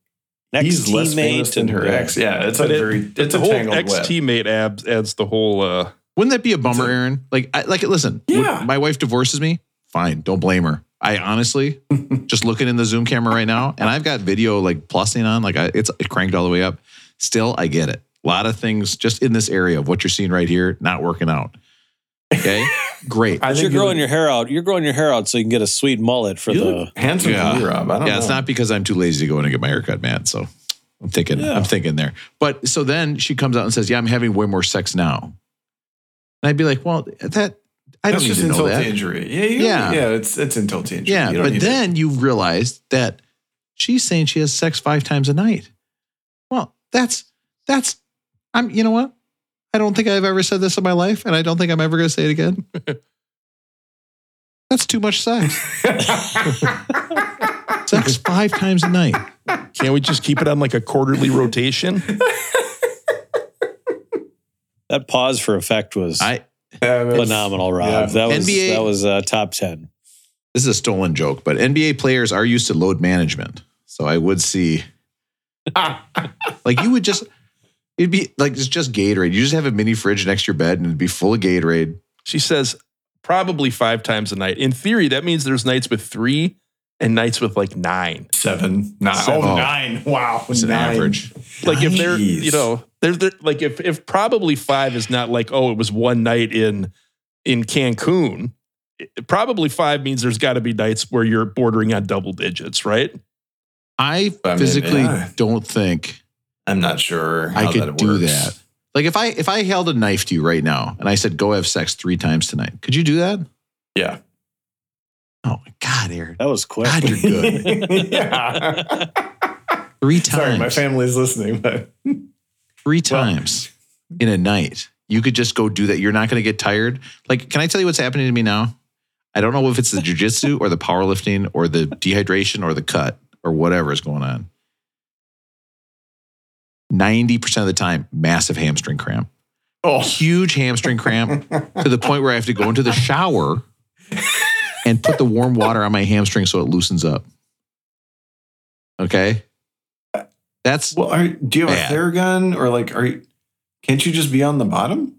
he's less famous than her ex. Yeah. It's a it- very, it's the a whole tangled ex web. teammate adds, adds the whole. uh Wouldn't that be a bummer, a- Aaron? Like, I, like, listen, Yeah. when my wife divorces me. Fine, don't blame her. I honestly [laughs] just looking in the Zoom camera right now, and I've got video like plusing on, like I, it's cranked all the way up. Still, I get it. A lot of things just in this area of what you're seeing right here, not working out. Okay, [laughs] great. I you're growing your hair out. You're growing your hair out so you can get a sweet mullet for you the. look handsome Yeah. me, Rob. I don't yeah, know. it's not because I'm too lazy to go in and get my haircut, man. So I'm thinking, Yeah. I'm thinking there. But so then she comes out and says, "Yeah, I'm having way more sex now," and I'd be like, "Well, that I don't That's need just to know that." to injury. Yeah, you, Yeah. yeah, yeah. It's it's insult to injury. Yeah, You don't but need to- then you realize that she's saying she has sex five times a night. Well, that's that's I'm you know what? I don't think I've ever said this in my life, and I don't think I'm ever gonna say it again. [laughs] that's too much sex. [laughs] sex five times a night. Can't we just keep it on like a quarterly rotation? [laughs] That pause for effect was I Yeah, phenomenal, Rob. yeah. That was NBA that was uh, top ten. this is a stolen joke, but NBA players are used to load management. So I would see [laughs] like you would just it'd be like it's just Gatorade. You just have a mini fridge next to your bed and it'd be full of Gatorade. She says probably five times a night. In theory, that means there's nights with three and nights with like nine. seven, nine. Oh, seven. Oh, Oh. nine. Wow, It's an average. Like if they're, Jeez. you know, they're like if if probably five is not like oh it was one night in in Cancun. it- probably five means there's got to be nights where you're bordering on double digits, right? I I mean, physically yeah. don't think I'm not sure. I could that do that. Like if I if I held a knife to you right now and I said go have sex three times tonight, could you do that? Yeah. Oh my God, Aaron. That was quick. God, you're good. yeah. [laughs] [laughs] Three times. Sorry, my family's listening, but [laughs] three times in a night. You could just go do that. You're not going to get tired. Like, can I tell you what's happening to me now? I don't know if it's the jujitsu or the powerlifting or the dehydration or the cut or whatever is going on. 90% of the time, massive hamstring cramp. oh, Huge hamstring cramp to the point where I have to go into the shower and put the warm water on my hamstring so it loosens up. Okay. That's well, are, do you have Bad. a Theragun or like are you? Can't you just be on the bottom?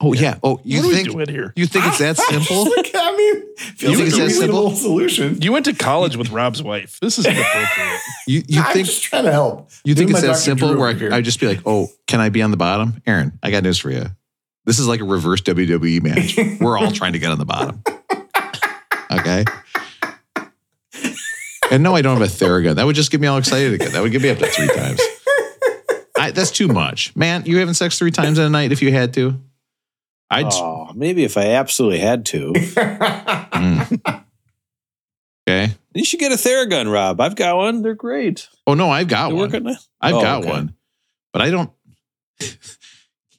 oh yeah. Oh, you what are think we doing here? you think it's that [laughs] simple? Like, I mean, Feels think like it's a that simple? solution. You went to college with Rob's wife. This is inappropriate. [laughs] You you I'm think just trying to help. you think it's that Dr. simple Drew where. I, I'd just be like, oh, can I be on the bottom? Aaron, I got news for you. This is like a reverse WWE match. [laughs] We're all trying to get on the bottom. Okay. And no, I don't have a Theragun. That would just get me all excited again. That would get me up to three times. I, that's too much, man. You having sex three times in a night if you had to? I'd. Oh, maybe if I absolutely had to. [laughs] Mm. Okay. You should get a Theragun, Rob. I've got one. They're great. Oh no, I've got They one. work. I've Oh, got okay. one, but I don't.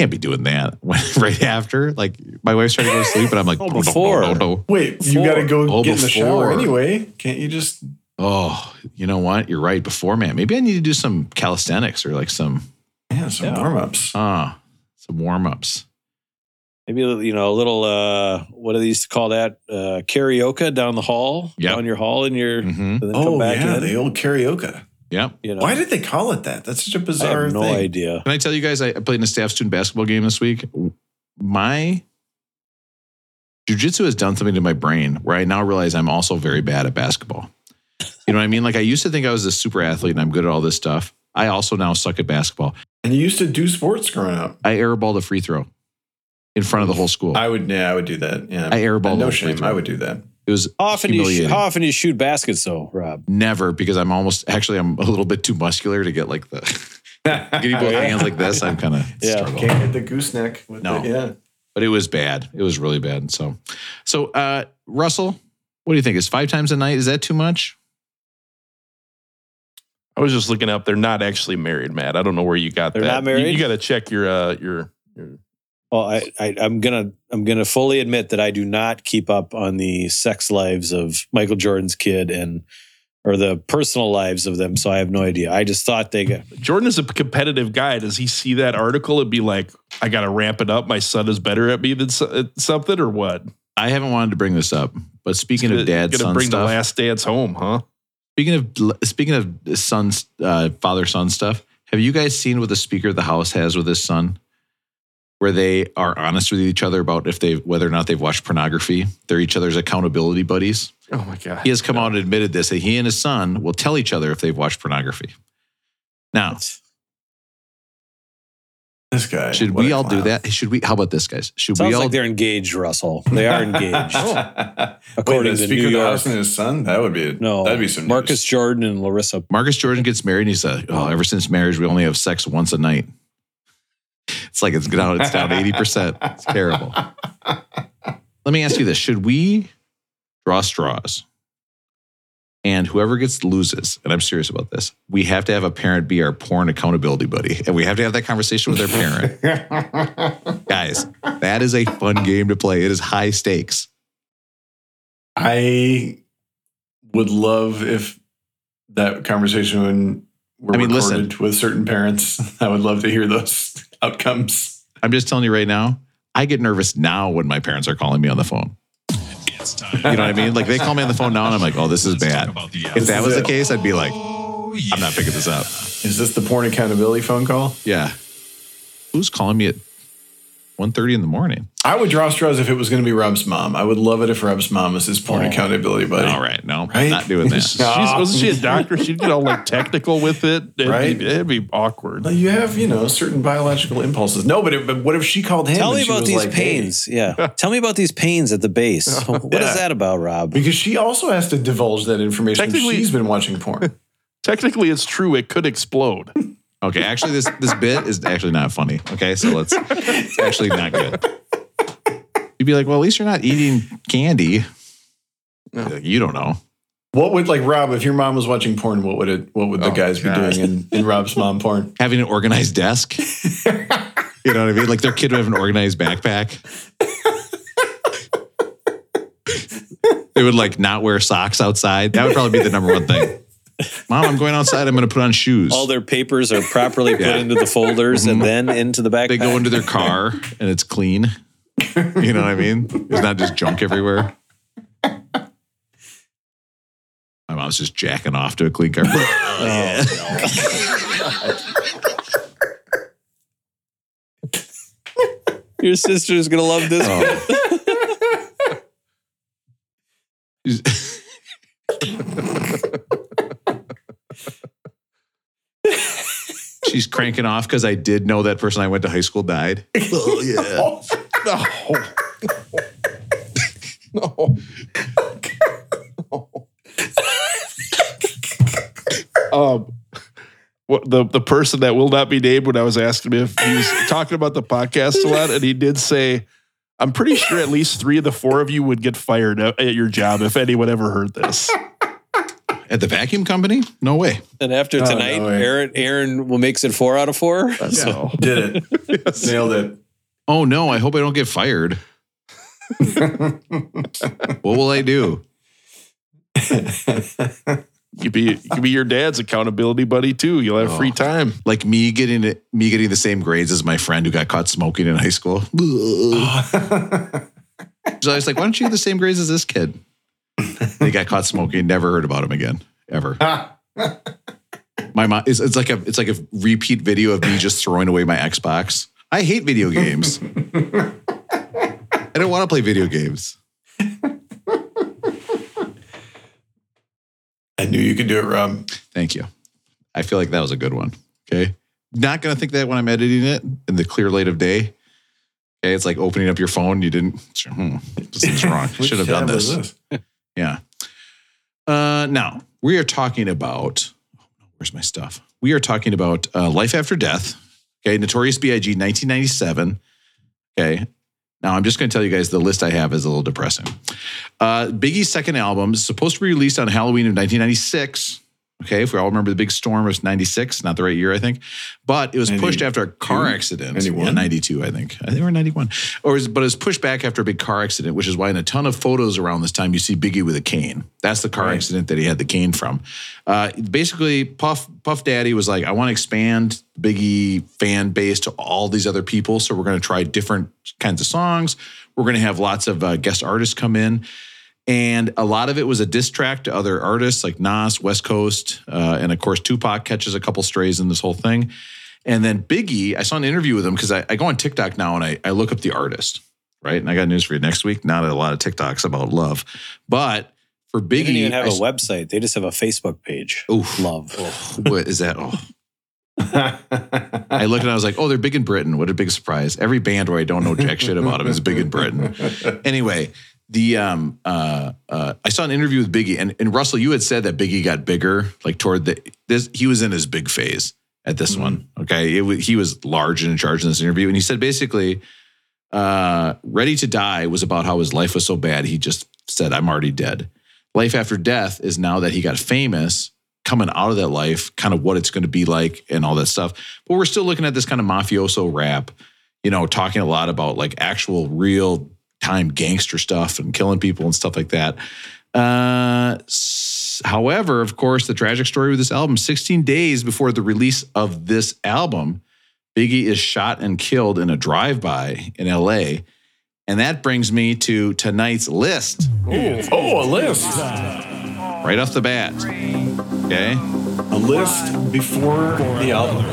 Can't be doing that [laughs] when, right after. Like my wife's trying to go to sleep, and I'm like, Oh, no, no, before. no, no, no. Wait, you got to go Oh, get in the shower anyway. Can't you just? Oh, you know what? You're right. Before, man, maybe I need to do some calisthenics or like some Yeah, some Yeah. warm ups. ah, some warm ups. Maybe you know a little. uh What do they used to call that? Uh Carioca down the hall. Yep. Down your hall, in your Mm-hmm. then Oh come back yeah, in. the old carioca. Yep. you know, Why did they call it that? That's such a bizarre have no thing. idea. Can I tell you guys? I played in a staff student basketball game this week. My jujitsu has done something to my brain where I now realize I'm also very bad at basketball. You know what I mean? Like I used to think I was a super athlete and I'm good at all this stuff. I also now suck at basketball. And you used to do sports growing up. I airballed a free throw in front of the whole school. I would, yeah, I would do that. Yeah, I airballed No a free shame, throw. I would do that. It was How often do you humiliating. how often you shoot baskets though, Rob? Never because I'm almost actually I'm a little bit too muscular to get like the [laughs] [laughs] getting both hands like this. I'm kind of [laughs] Yeah. struggle. Can't hit the gooseneck. With No. the, yeah. but it was bad. It was really bad. So, so uh, Russell, what do you think? Is five times a night is that too much? I was just looking up. They're not actually married, Matt. I don't know where you got They're that. not married? You, got to check your uh your your. Well, I, I I'm gonna I'm gonna fully admit that I do not keep up on the sex lives of Michael Jordan's kid and or the personal lives of them, so I have no idea. I just thought they got Jordan is a competitive guy. Does he see that article and be like, "I got to ramp it up. My son is better at me than so- something," or what? I haven't wanted to bring this up, but speaking Gonna- of dad gonna son bring the last dance home, huh? speaking of speaking of son uh, father son stuff, have you guys seen what the Speaker of the House has with his son? Where they are honest with each other about if they whether or not they've watched pornography. They're each other's accountability buddies. Oh my god. He has come out and admitted this that he and his son will tell each other if they've watched pornography. Now, This guy. should we a all do that? Should we? How about this, guys? Should sounds we all? like they're engaged, Russell. They are engaged. [laughs] Oh. Wait, According the to Speaker New of the York. House and his son? That would be no, That'd be some Marcus news. Jordan and Larissa. Marcus Jordan gets married and he's like, oh, ever since marriage, we only have sex once a night. It's like it's down, it's down 80%. It's terrible. Let me ask you this. Should we draw straws? And whoever gets loses, and I'm serious about this, we have to have a parent be our porn accountability buddy. And we have to have that conversation with our parent. [laughs] Guys, that is a fun game to play. It is high stakes. I would love if that conversation were I mean, listen. recorded with certain parents. [laughs] I would love to hear those outcomes. I'm just telling you right now, I get nervous now when my parents are calling me on the phone. It's time. You know what I mean? Like they call me on the phone now and I'm like, oh, this is Let's bad. about the If that is was the case, I'd be like, Oh, yeah. I'm not picking this up. Is this the porn accountability phone call? Yeah. Who's calling me at 1.30 in the morning? I would draw straws if it was going to be Rob's mom. I would love it if Rob's mom was his porn Oh. accountability buddy. All right. No, Right? not doing that. [laughs] She's, wasn't she a doctor? She'd get all like technical with it. It'd Right. Be, it'd be awkward. Well, You have, you know, certain biological impulses. No, but, it, but what if she called him? Tell and me she about was these like, hey? pains. Yeah. [laughs] Tell me about these pains at the base. [laughs] What is Yeah. that about, Rob? Because she also has to divulge that information. Technically- She's been watching porn. Technically, it's true. It could explode. Okay. Actually, this this bit is actually not funny. Okay. So let's, it's actually not good. You'd be like, well, at least you're not eating candy. Like, You don't know. what would like Rob? If your mom was watching porn, what would it? What would the Oh, guys God. be doing in, in Rob's mom porn? [laughs] Having an organized desk. [laughs] You know what I mean? Like their kid would have an organized backpack. [laughs] they would like not wear socks outside. That would probably be the number one thing. Mom, I'm going outside. I'm going to put on shoes. All their papers are properly put Yeah. into the folders and mm-hmm. then into the backpack. they go into their car and it's clean. You know what I mean? There's not just junk everywhere. My mom's just jacking off to a clean car. [laughs] Oh, Your sister's gonna love this. Oh. [laughs] She's cranking off because I did know that person I went to high school died. [laughs] Oh yeah. [laughs] No. no. um, what the the person that will not be named when I was asking him if he was talking about the podcast a lot, and he did say, "I'm pretty sure at least three of the four of you would get fired at at your job if anyone ever heard this." At the vacuum company? No way. And after Oh, tonight, no. Aaron Aaron will makes it four out of four. So Did it. [laughs] Nailed it. Oh no, I hope I don't get fired. [laughs] what will I do? you be you could be your dad's accountability buddy too. You'll have free oh. time. Like me getting it, me getting the same grades as my friend who got caught smoking in high school. [laughs] So I was like, why don't you get the same grades as this kid? They got caught smoking, never heard about him again. Ever. [laughs] My mom it's, it's like a it's like a repeat video of me just throwing away my Xbox. I hate video games. I don't want to play video games. I knew you could do it, Rob. Thank you. I feel like that was a good one. Okay. Not gonna think that when I'm editing it in the clear light of day. Okay, it's like opening up your phone. You didn't. Hmm, this is wrong. Which Should have done tab was this. Yeah. Uh, now we are talking about. Where's my stuff? We are talking about uh, life after death. Okay, Notorious B.I.G. 1997. Okay. Now I'm just going to tell you guys the list I have is a little depressing. Uh, Biggie's second album is supposed to be released on Halloween of 1996. Okay, if we all remember the big storm was 96, not the right year, I think. But it was pushed after a car accident. 91? Yeah, 92, I think. I think we're 91. Or is, but it was pushed back after a big car accident, which is why in a ton of photos around this time you see Biggie with a cane. That's the car Right. accident that he had the cane from. Uh, basically, Puff Puff Daddy was like, I want to expand Biggie fan base to all these other people. So we're going to try different kinds of songs. We're going to have lots of uh, guest artists come in. And a lot of it was a diss track to other artists like Nas, West Coast, uh, and of course Tupac catches a couple strays in this whole thing. And then Biggie, I saw an interview with him because I, I go on TikTok now and I, I look up the artist, right? And I got news for you next week. Not a lot of TikToks about love, but for Biggie, They didn't even have I a s- website. They just have a Facebook page. Oof. Love. what is that? Oh, [laughs] I looked and I was like, oh, they're big in Britain. What a big surprise. Every band where I don't know jack shit about them is big in Britain. [laughs] Anyway, the um uh uh I saw an interview with Biggie and, and Russell, you had said that Biggie got bigger, like toward the this he was in his big phase at this one. Okay. It, he was large and in charge in this interview. And he said basically, uh, Ready to Die was about how his life was so bad, he just said, I'm already dead. Life after death is now that he got famous, coming out of that life, kind of what it's going to be like and all that stuff. But we're still looking at this kind of mafioso rap, you know, talking a lot about like actual real time gangster stuff and killing people and stuff like that. Uh, however, of course, the tragic story with this album 16 days before the release of this album, Biggie is shot and killed in a drive by in LA. And that brings me to tonight's list oh, a list. right off the bat. Okay. A list before the album.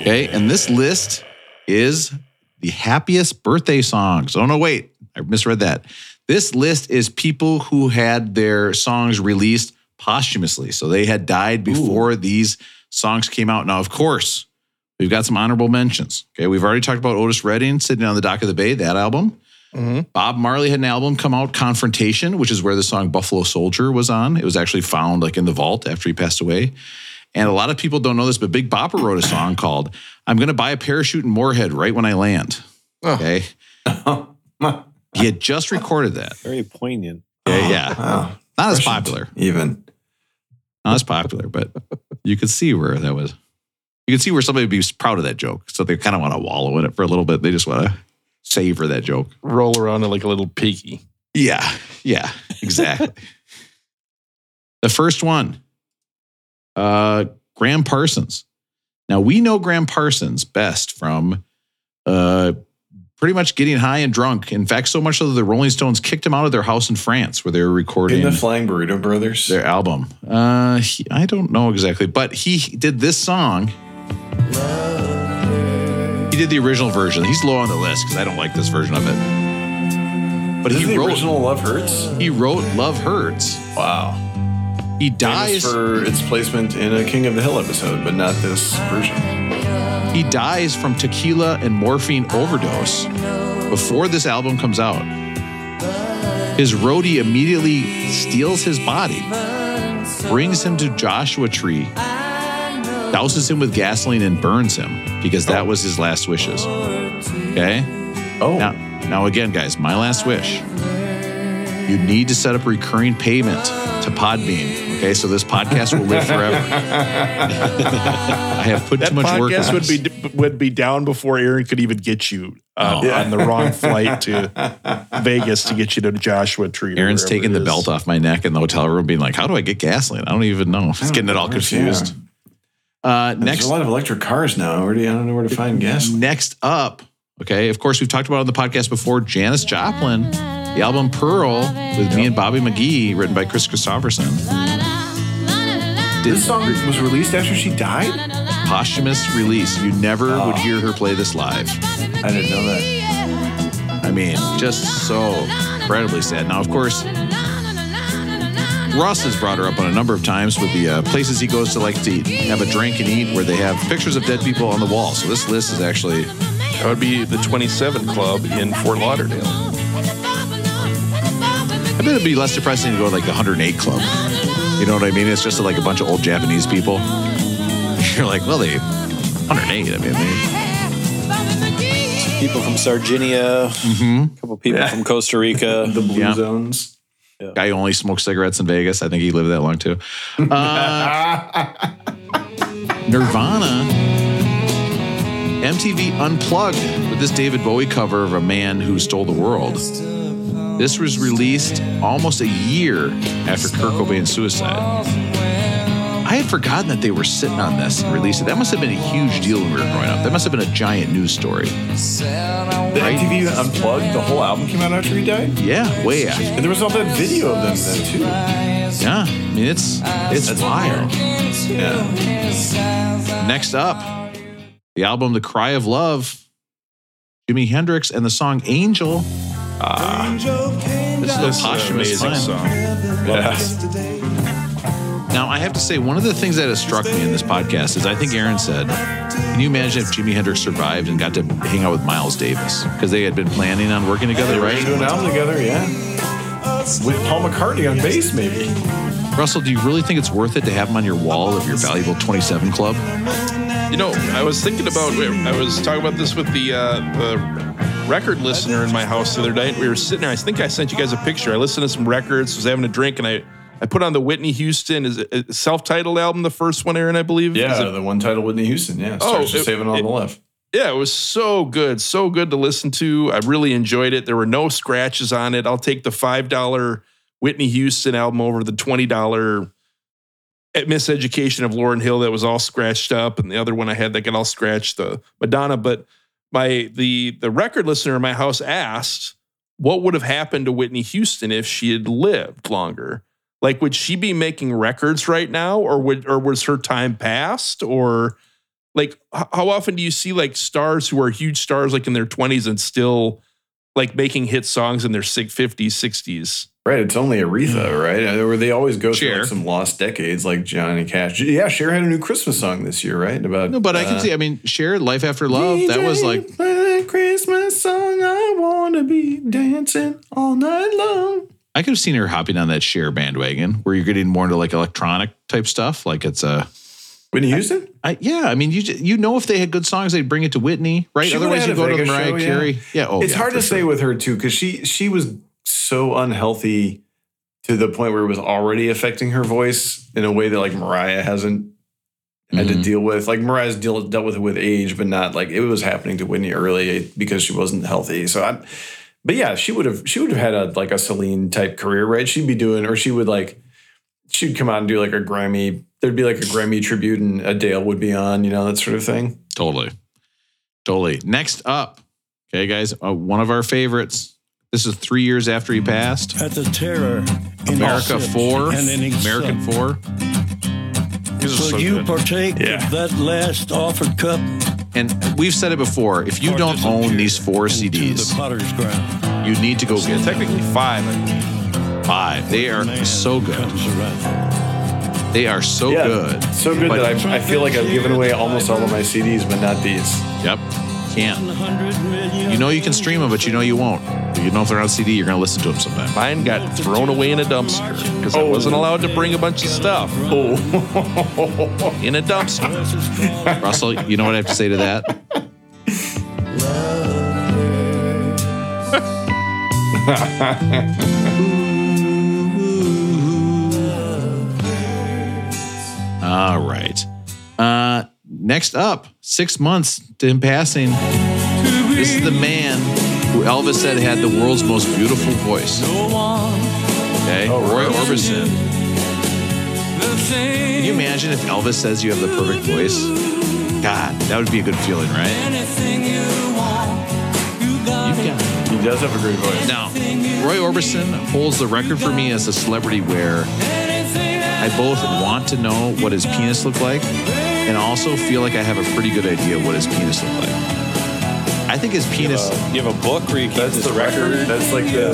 Okay. And this list is the happiest birthday songs. Oh, no, wait. I misread that. This list is people who had their songs released posthumously. So they had died before these songs came out. Now, of course, we've got some honorable mentions. Okay. We've already talked about Otis Redding sitting on the dock of the bay, that album. Mm-hmm. Bob Marley had an album come out, Confrontation, which is where the song Buffalo Soldier was on. It was actually found like in the vault after he passed away. And a lot of people don't know this, but Big Bopper wrote a song called I'm Gonna Buy a Parachute in Moorhead Right When I Land. Okay. [laughs] he had just recorded that. Very poignant. Yeah, yeah. Wow. Not as Prescient, popular. Even. Not as popular, but you could see where that was. You could see where somebody would be proud of that joke. So they kind of want to wallow in it for a little bit. They just want to savor that joke. Roll around it like a little piggy. Yeah, yeah, exactly. [laughs] the first one, uh, Gram Parsons. Now we know Gram Parsons best from uh, pretty much getting high and drunk. In fact, so much so that the Rolling Stones kicked him out of their house in France where they were recording In the Flying Burrito Brothers. their album. Uh, he- I don't know exactly, but he did this song. He did the original version. He's low on the list because I don't like this version of it. But Is he the wrote original Love Hurts? he wrote Love Hurts. Wow. He dies for its placement in a King of the Hill episode, but not this version. he dies from tequila and morphine overdose before this album comes out. His roadie immediately steals his body, brings him to Joshua Tree, douses him with gasoline and burns him because that oh. was his last wishes. Okay? Oh, Now, now again, guys, my last wish. You need to set up recurring payment to Podbean. Okay, so this podcast will live forever. [laughs] I have put That too much work podcast on would this. be would be down before Aaron could even get you uh, Oh. on the wrong flight to [laughs] Vegas to get you to Joshua Tree. Aaron's taking the belt off my neck in the hotel room, being like, "How do I get gasoline? I don't even know." He's getting it all confused. Uh, There's a lot of electric cars now. Where do you, I don't know where to find gas. next up, okay. Of course, we've talked about on the podcast before. Janis Joplin, the album Pearl with me and Bobby McGee, written by Kris Kristofferson. This song was released after she died? posthumous release. You never would hear her play this live. I didn't know that. I mean, just so incredibly sad. Now, of course, Russ has brought her up on a number of times with the uh, places he goes to like to eat, have a drink and eat, where they have pictures of dead people on the wall. So this list is actually That would be the 27 Club in Fort Lauderdale. I bet it'd be less depressing to go to like the 108 Club. You know what I mean? It's just like a bunch of old Japanese people. [laughs] You're like, well, they 108. I mean, they, People from Sardinia, a couple people Yeah. from Costa Rica. [laughs] The blue Yeah. zones. guy who only smoked cigarettes in Vegas. I think he lived that long too. Uh, [laughs] Nirvana, MTV Unplugged with this David Bowie cover of A Man Who Stole the World. This was released almost a year after Kurt Cobain's suicide. I had forgotten that they were sitting on this and released it. That must have been a huge deal when we were growing up. That must have been a giant news story. The MTV Unplugged, the whole album came out after he died? Yeah, way after. And there was all that video of them then, too. Yeah, I mean it's it's That's wild. Yeah. Next up, the album The Cry of Love, Jimi Hendrix and the song Angel. Ah, this is This a is an posthumous amazing song. Now, I have to say, one of the things that has struck me in this podcast is I think Aaron said, Can you imagine if Jimi Hendrix survived and got to hang out with Miles Davis? Because they had been planning on working together, right? gonna do an album together, yeah. With Paul McCartney on bass, maybe. Russell, do you really think it's worth it to have them on your wall of your valuable 27 club? You know, I was thinking about. I was talking about this with the uh, the record listener in my house the other night. We were sitting there. I think I sent you guys a picture. I listened to some records. Was having a drink, and I I put on the Whitney Houston is it a self-titled album, the first one, Aaron, I believe. Is Yeah, it- the one titled Whitney Houston, yeah. Oh, Stars Just it- Saving on the Left. Yeah, it was so good, so good to listen to. I really enjoyed it. There were no scratches on it. I'll take the five dollar Whitney Houston album over the twenty dollar Miseducation of Lauryn Hill that was all scratched up, and the other one I had that got all scratched, the Madonna. But my the the record listener in my house asked, what would have happened to Whitney Houston if she had lived longer? Like, would she be making records right now, or would or was her time past, or like how often do you see like stars who are huge stars like in their 20s and still like making hit songs in their 50s 60s Right, it's only Aretha, right? Uh, Where they always go through like some lost decades, like Johnny Cash. Yeah, Cher had a new Christmas song this year, right? About No, but I can uh, see, I mean, Cher Life After Love, that was like, play that Christmas song. I wanna be dancing all night long. I could have seen her hopping on that Cher bandwagon where you're getting more into like electronic type stuff. Like it's a, Whitney Houston? I, yeah, I mean, you you know, if they had good songs, they'd bring it to Whitney, right? She Otherwise, you go to Mariah show. Carey. Yeah, oh, it's yeah, hard to say with her too, because she she was so unhealthy to the point where it was already affecting her voice in a way that like Mariah hasn't had to Mhm. deal with. Like Mariah's deal, dealt with it with age, but not like it was happening to Whitney early because she wasn't healthy. So I, but yeah, she would have she would have had a like a Celine type career, right? She'd be doing, or she would like she'd come out and do like a Grammy. There'd be like a Grammy tribute, and Adele would be on, you know, that sort of thing. Totally. Totally. Next up, okay, guys, uh, one of our favorites. This is three years after he passed. at the terror in America our 4, and in American ship. 4. These are Will so you good. partake Yeah. of that last offered cup? And we've said it before if you don't own these four CDs, the. You need to go get. Technically five. I believe. Five. They are so good. They are so Yeah, good. So good But- that I, I feel like I've given away almost all of my CDs, but not these. Yep. Can't. You know you can stream them, but you know you won't. You know if they're on CD, you're gonna listen to them sometime. Mine got thrown away in a dumpster because I oh. wasn't allowed to bring a bunch of stuff Oh, [laughs] in a dumpster. [laughs] Russell, you know what I have to say to that? [laughs] All right. Uh, next up, six months to him passing. This is the man who Elvis said had the world's most beautiful voice. Okay, Roy Orbison. Can you imagine if Elvis says you have the perfect voice? God, that would be a good feeling, right? You've got it. he does have a great voice. Now, Roy Orbison holds the record for me as a celebrity where I both want to know what his penis looked like and also feel like I have a pretty good idea what his penis looked like. I think his penis. You have a book where you keep That's this the record. That's like the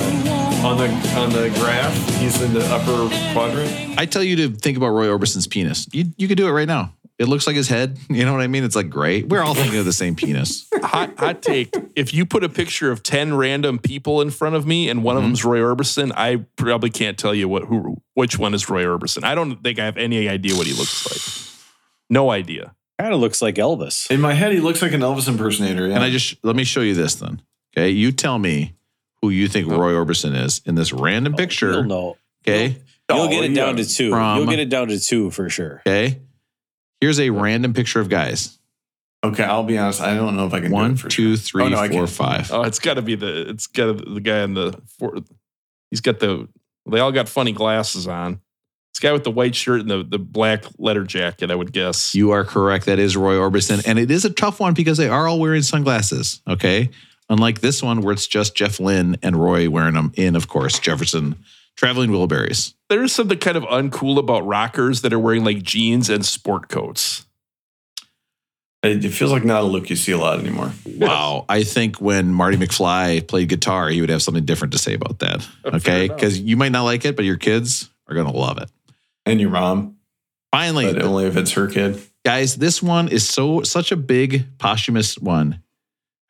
on the on the graph. He's in the upper quadrant. I tell you to think about Roy Orbison's penis. You you could do it right now. It looks like his head. [laughs] You know what I mean? It's like great. We're all thinking of the same penis. [laughs] Hot, hot take. If you put a picture of 10 random people in front of me and one of Mm-hmm. them's Roy Orbison, I probably can't tell you what who which one is Roy Orbison. I don't think I have any idea what he looks like. No idea. Kind of looks like Elvis. In my head, he looks like an Elvis impersonator. Yeah. And I just let me show you this then. Okay, you tell me who you think Roy Orbison is in this random picture. You'll know. Okay, You'll Oh, get it down yeah. to two. From- You'll get it down to two for sure. okay. Here's a random picture of guys. okay, I'll be honest. I don't know if I can do One, it for three, sure. oh, no, four, five. Oh, it's got to be the it's got the guy in the four, he's got the they all got funny glasses on. This guy with the white shirt and the, the black leather jacket, I would guess. You are correct. That is Roy Orbison. And it is a tough one because they are all wearing sunglasses. Okay. Unlike this one where it's just Jeff Lynne and Roy wearing them in, of course, Jefferson traveling Wilburys. There's something kind of uncool about rockers that are wearing like jeans and sport coats. It, it feels like not a look you see a lot anymore. Wow. I think when Marty McFly played guitar, he would have something different to say about that. Oh, okay. Because you might not like it, but your kids are going to love it. And your mom, Finally, but only if it's her kid. guys, this one is so such a big posthumous one.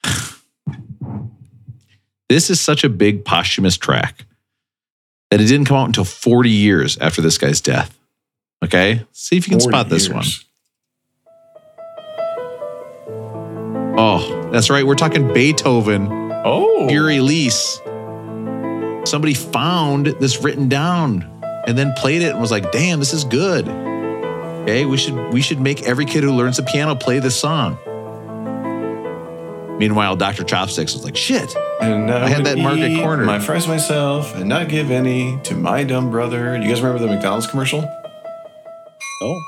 [sighs] this is such a big posthumous track that it didn't come out until 40 years after this guy's death. Okay? See if you can spot this one. years. Oh, that's right. We're talking Beethoven, Oh, Für Elise. Somebody found this written down and then played it and was like, damn, this is good. Okay, we should we should make every kid who learns the piano play this song. Meanwhile, Dr. Chopsticks was like, shit. And I had that market eat corner. My fries myself and not give any to my dumb brother. You guys remember the McDonald's commercial? Oh.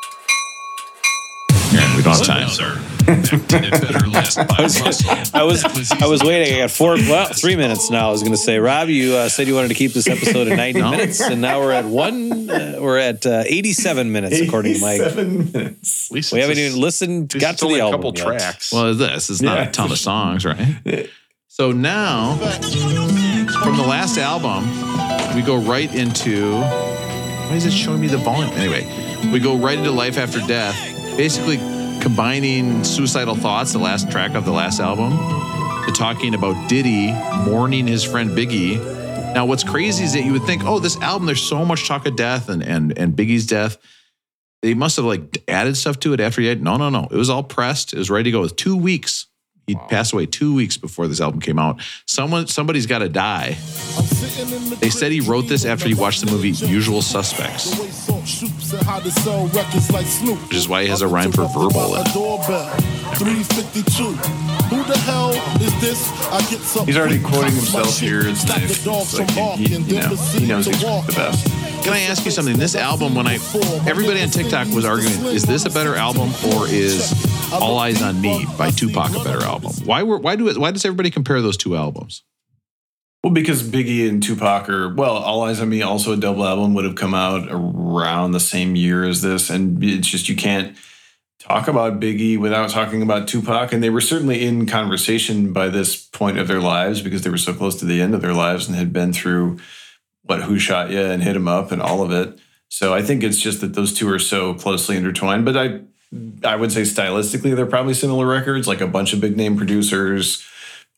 We don't time. sir. Did it better last by Russell. [laughs] I was I was waiting. I got four, well, three minutes now. I was going to say, Rob, you uh, said you wanted to keep this episode at ninety No. minutes, and now we're at one. Uh, we're at uh, eighty-seven minutes, according to Mike. Seven minutes. We haven't just- even listened. Got to only the a album couple yet. tracks. Well, this is not Yeah. a ton of songs, right? So now, from the last album, we go right into. Why is it showing me the volume? Anyway, we go right into Life After Death, basically combining Suicidal Thoughts, the last track of the last album, to talking about Diddy mourning his friend Biggie. Now, what's crazy is that you would think, oh, this album, there's so much talk of death and and and Biggie's death. They must have like added stuff to it after he had. No, no, no. It was all pressed. It was ready to go. It was two weeks. He passed away two weeks before this album came out. Someone, somebody's got to die. They said he wrote this after he watched the movie Usual Suspects, which is why he has a rhyme for verbal. in it. Who the hell is this? I get some He's already quoting himself here. It's nice. It's like he, he, you know, he knows he's the best. Can I ask you something? This album, when I everybody on TikTok was arguing, is this a better album or is All Eyez on Me by Tupac a better album? Why were why do it, why does everybody compare those two albums? Well, because Biggie and Tupac are well, All Eyez on Me, also a double album, would have come out around the same year as this, and it's just you can't. talk about Biggie without talking about Tupac, and they were certainly in conversation by this point of their lives because they were so close to the end of their lives and had been through what Who Shot Ya and Hit 'Em Up and all of it. So I think it's just that those two are so closely intertwined. But I, I would say stylistically they're probably similar records, like a bunch of big name producers,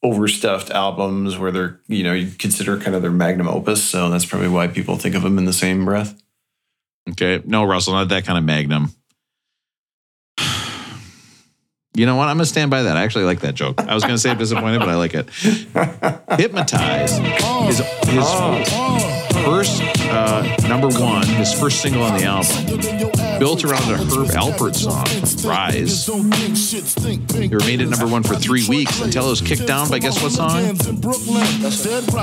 overstuffed albums where they're you know you consider kind of their magnum opus. So that's probably why people think of them in the same breath. Okay. No, Russell, not that kind of magnum. You know what? I'm going to stand by that. I actually like that joke. I was going to say disappointed, but I like it. [laughs] Hypnotize is his oh. First uh, number one, his first single on the album, built around a Herb Alpert song, Rise. It remained at number one for three weeks until it was kicked down by guess what song?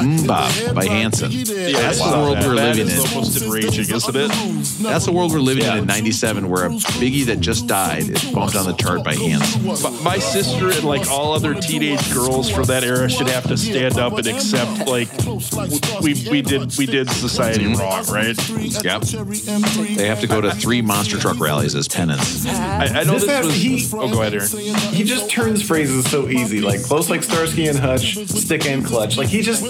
MMMBop by Hanson. That's the world we're That living in. almost enraging, isn't it? That's the world we're living in in 97, where a Biggie that just died is bumped on the chart by Hanson. My, my sister and like all other teenage girls from that era should have to stand up and accept like we we did we did society wrong, right? Yep. They have to go to three monster truck rallies as penance. I, I know This this was. he- oh, go ahead, Aaron. He just turns phrases so easy, like close like Starsky and Hutch, stick and clutch. Like he just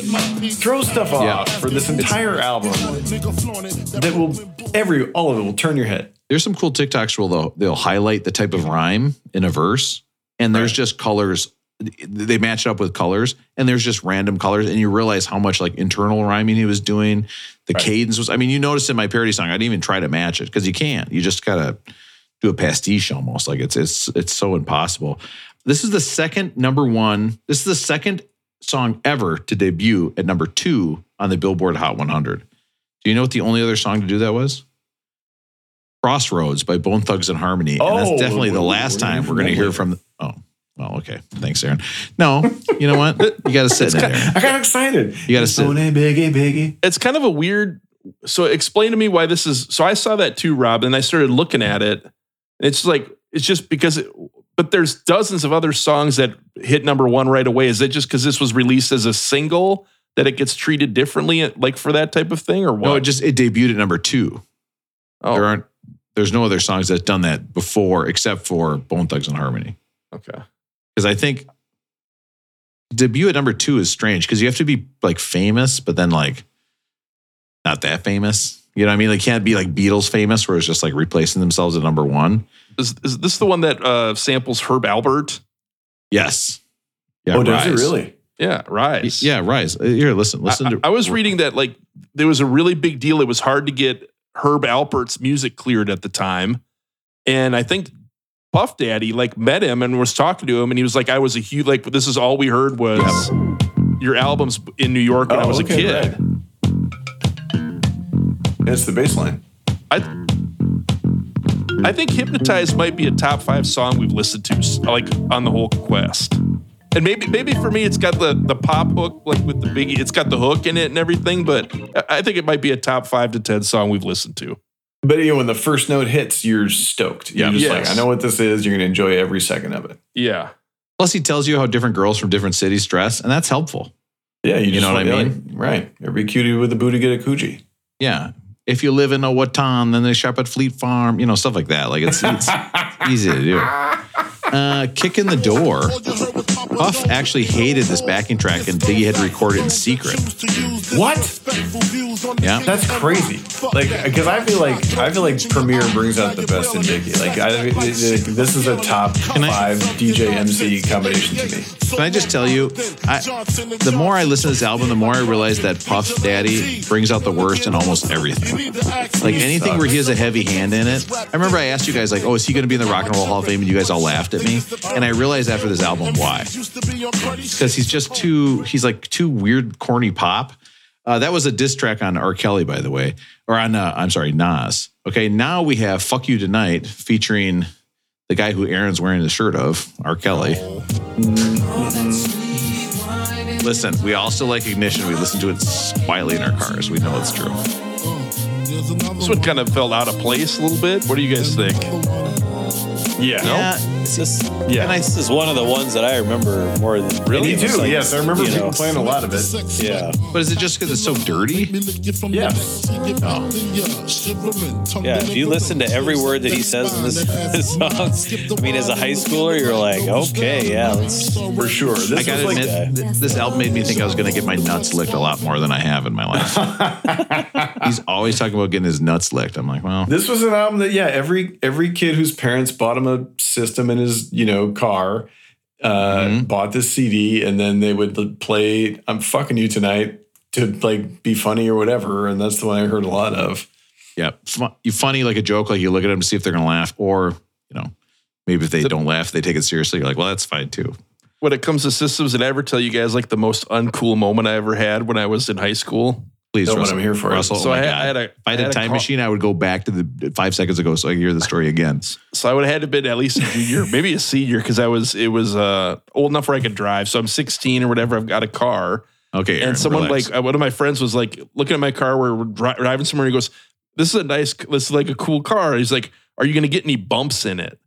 throws stuff off Yeah. for this entire album that will every all of it will turn your head. There's some cool TikToks where they'll, they'll highlight the type of rhyme in a verse, and there's just colors. They match it up with colors, and there's just random colors, and you realize how much like internal rhyming he was doing. The cadence was. I mean, you noticed in my parody song, I didn't even try to match it because you can't. You just gotta do a pastiche almost. Like it's it's it's so impossible. This is the second number one. This is the second song ever to debut at number two on the Billboard Hot 100. Do you know what the only other song to do that was? Crossroads by Bone Thugs-n-Harmony. and Oh, that's definitely the last time we're going to hear from. Oh, well, okay. Thanks, Aaron. No, you know what? You got to sit in there. I got excited. You gotta sit. Own a biggie, biggie. It's kind of a weird. So explain to me why this is. So I saw that too, Rob, and I started looking at it. It's like it's just because. It, but there's dozens of other songs that hit number one right away. Is it just because this was released as a single that it gets treated differently, like for that type of thing, or what? No, it just it debuted at number two. oh, There aren't. There's no other songs that's done that before, except for Bone Thugs-n-Harmony. okay. Because I think debut at number two is strange because you have to be like famous, but then like not that famous. You know what I mean? Like can't be like Beatles famous, where it's just like replacing themselves at number one. Is, is this the one that uh, samples Herb Alpert? Yes. Yeah. oh, does it really? Yeah, Rise. Yeah, Rise. Uh, Here, listen, listen I, to. I was reading that like there was a really big deal. It was hard to get Herb Alpert's music cleared at the time, and I think Puff Daddy like met him and was talking to him, and he was like, "I was a huge like this is all we heard was your albums in New York when I Oh, was okay, a kid." It's the bass line. I I think "Hypnotized" might be a top five song we've listened to like on the whole quest. And maybe maybe for me it's got the the pop hook like with the biggie it's got the hook in it and everything but I- I think it might be a top 5 to 10 song we've listened to. But you know, when the first note hits, you're stoked. You're Yeah. just Yes. like, I know what this is. You're gonna enjoy every second of it. Yeah. Plus, he tells you how different girls from different cities dress, and that's helpful. Yeah, you, You just know what I want- mean? like, right. Every cutie with a booty get a coochie. Yeah. If you live in Owatonna, then they shop at Fleet Farm, you know, stuff like that. Like it's, it's [laughs] easy to do. Uh, kick in the door. Puff actually hated this backing track and Biggie had to record it in secret. What? Yeah. That's crazy. Like, because I feel like I feel like Premier brings out the best in Biggie. Like, I, this is a top I- five DJ MC combination to me. Can I just tell you, I, the more I listen to this album, the more I realize that Puff Daddy brings out the worst in almost everything. Like anything where he has a heavy hand in it. I remember I asked you guys, like, oh, is he going to be in the Rock and Roll Hall of Fame? And you guys all laughed at me. And I realized after this album why. Because he's just too, he's like too weird, corny pop. Uh, that was a diss track on R. Kelly, by the way, or on, uh, I'm sorry, Nas. Okay, now we have Fuck You Tonight featuring the guy who Aaron's wearing the shirt of, R. Kelly. Listen, we also like Ignition. We listen to it quietly in our cars. We know it's true. This one kind of felt out of place a little bit. What do you guys think? Yeah. Yeah, It's just Yeah. and I, this is one of the ones that I remember more than Me any of us, too. like, yes, I remember people know. playing a lot of it. Yeah, But is it just because it's so dirty? Yeah. yeah. If you listen to every word that he says in this, [laughs] this song, I mean, as a high schooler, you're like, okay, yeah, let's. For sure. This I gotta was like, admit, th- this album made me think I was going to get my nuts licked a lot more than I have in my life. [laughs] He's always talking about getting his nuts licked. I'm like, well, This was an album that yeah, every every kid whose parents bought him a system in his you know car, uh, Mhm. bought this CD, and then they would play "I'm fucking you tonight" to like be funny or whatever, and that's the one I heard a lot of. yeah, you funny like a joke, like you look at them to see if they're going to laugh, or you know, maybe if they don't laugh, they take it seriously. You're like, well, that's fine too. When it comes to systems, did I ever tell you guys like the most uncool moment I ever had when I was in high school? Please, Know what I'm here for. Russell, So oh I had- I had a- if I had I had a time call- machine, I would go back to the five seconds ago so I can hear the story again. So I would have had to been at least a junior, [laughs] maybe a senior, because I was it was uh, old enough where I could drive. So I'm 16 or whatever. I've got a car, Okay, Aaron, and someone relax. like uh, one of my friends was like looking at my car. Where we're dri- driving somewhere. He goes, "This is a nice. This is like a cool car." He's like, "Are you going to get any bumps in it?"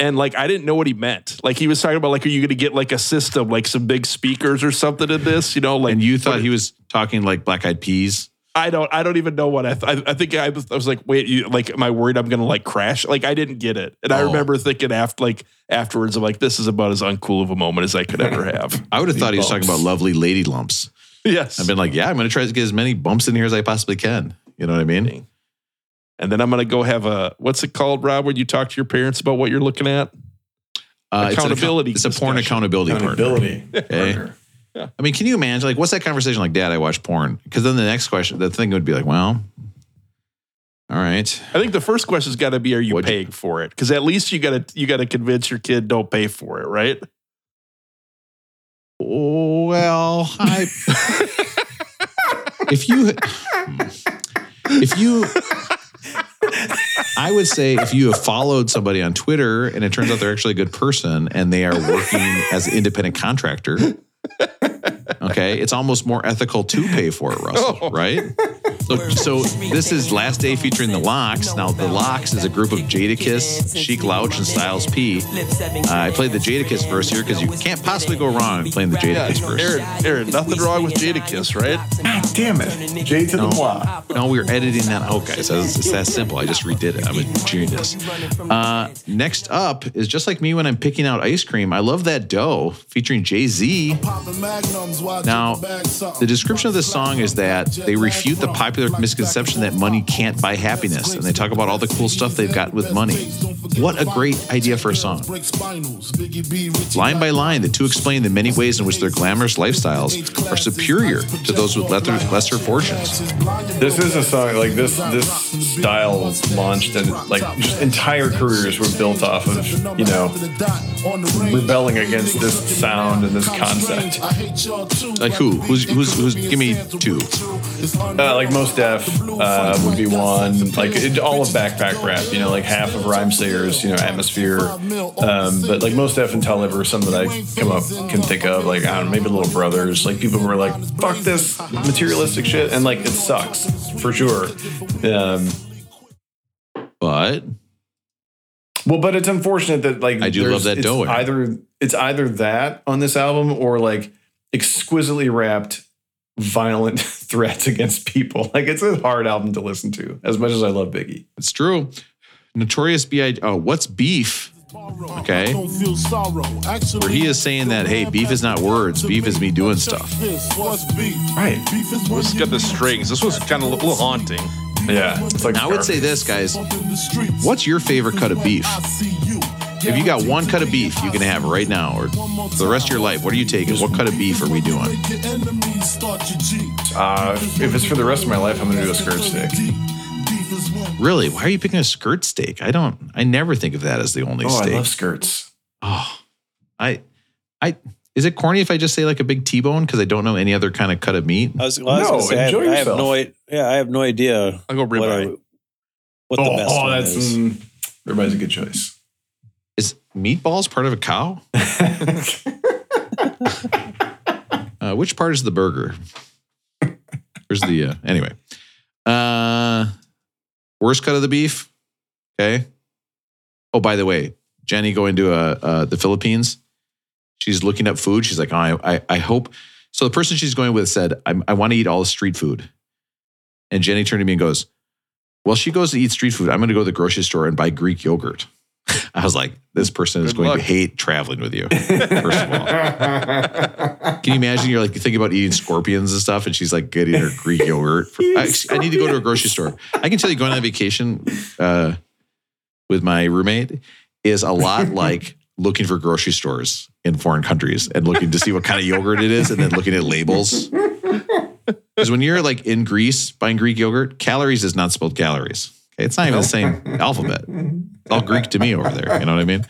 And like I didn't know what he meant. Like he was talking about like, "Are you going to get like a system, like some big speakers or something in this?" You know, like and you thought he was talking like Black Eyed Peas. I don't. I don't even know what I. Th- I, I think I was, I was like, wait, you like? Am I worried I'm gonna like crash? Like I didn't get it, and I Oh. remember thinking after, like afterwards, I'm like, this is about as uncool of a moment as I could ever [laughs] have. I would have thought he was talking about lovely lady lumps. [laughs] yes, I've been like, yeah, I'm going to try to get as many bumps in here as I possibly can. You know what I mean? And then I'm gonna go have a what's it called, Rob? When you talk to your parents about what you're looking at? Uh, it's an Accountability It's, a porn discussion. accountability partner. Accountability. Okay. partner. I mean, can you imagine? Like, what's that conversation like? Dad, I watch porn. Because then the next question, the thing would be like, well, all right. I think the first question's got to be, are you What'd you- paying for it? Because at least you got to you got to convince your kid don't pay for it, right? Well, I. [laughs] if you. If you. I would say if you have followed somebody on Twitter and it turns out they're actually a good person and they are working as an independent contractor, okay, it's almost more ethical to pay for it, Russell, [laughs] oh. right? So, so this is Last Day featuring the LOX. Now, the LOX is a group of Jadakiss, Sheek Louch, and Styles P. Uh, I played the Jadakiss verse here because you can't possibly go wrong playing the Jadakiss verse. Aaron, Aaron, nothing wrong with Jadakiss, right? God damn it. J to the No. No, we were editing that out, guys. It's, it's that simple. I just redid it. I'm a genius. Uh, next up is just like me when I'm picking out ice cream. I love that dough featuring Jay Z. Now, the description of this song is that they refute the popular misconception that money can't buy happiness, and they talk about all the cool stuff they've got with money. What a great idea for a song. Line by line, the two explain the many ways in which their glamorous lifestyles are superior to those with lesser, lesser fortunes. This is a song like this. This style launched and like just entire careers were built off of you know rebelling against this sound and this concept. Like who? Who's who's who's? Give me two. Uh, like Mos Def uh, would be one. Like it, all of backpack rap, you know, like half of Rhymesayers, you know, Atmosphere. Um, but like Mos Def and Talib are some that I come up can think of. Like I don't know, maybe Little Brothers. Like people who are like, fuck this materialistic shit, and like it sucks for sure. Um, But Well, but it's unfortunate that like I do love that it's dough. Either it's either that on this album or like exquisitely rapped violent [laughs] threats against people. Like it's a hard album to listen to. As much as I love Biggie, it's true. Notorious B.I. Oh, what's beef? Okay. Where he is saying that, hey, beef is not words. Beef is me doing stuff. right? This got the strings. This was kind of a little haunting. Yeah, it's like I would say this, guys. What's your favorite cut of beef? If you got one cut of beef you can have right now or for the rest of your life, what are you taking? What cut of beef are we doing? Uh, if it's for the rest of my life, I'm gonna do a skirt steak. Really? Why are you picking a skirt steak? I don't. I never think of that as the only Oh, steak. I love skirts. Oh, I, I. Is it corny if I just say like a big T-bone because I don't know any other kind of cut of meat? I was, well, I was No, gonna say, I have, enjoy I have yourself. no. Yeah, I have no idea I'll go what, ribeye. I, what the oh, best oh, one that's is. mm, everybody's a good choice. Is meatballs part of a cow? [laughs] [laughs] Uh, which part is the burger? Where's the uh, anyway? Uh, worst cut of the beef. Okay. Oh, by the way, Jenny going to uh, uh, the Philippines. She's looking up food. She's like, oh, I, I, I hope. So the person she's going with said, I, I want to eat all the street food. And Jenny turned to me and goes, Well, she goes to eat street food. I'm going to go to the grocery store and buy Greek yogurt. I was like, This person is Good going luck. to hate traveling with you. First of all, [laughs] can you imagine? You're like, you think about eating scorpions and stuff, and she's like getting her Greek yogurt. For, I, [laughs] I need to go to a grocery store. I can tell you, going on vacation uh, with my roommate is a lot [laughs] like looking for grocery stores in foreign countries and looking to see what kind of yogurt it is, and then looking at labels. Because when you're like in Greece buying Greek yogurt, calories is not spelled calories. Okay, it's not even the same alphabet. It's all Greek to me over there. You know what I mean?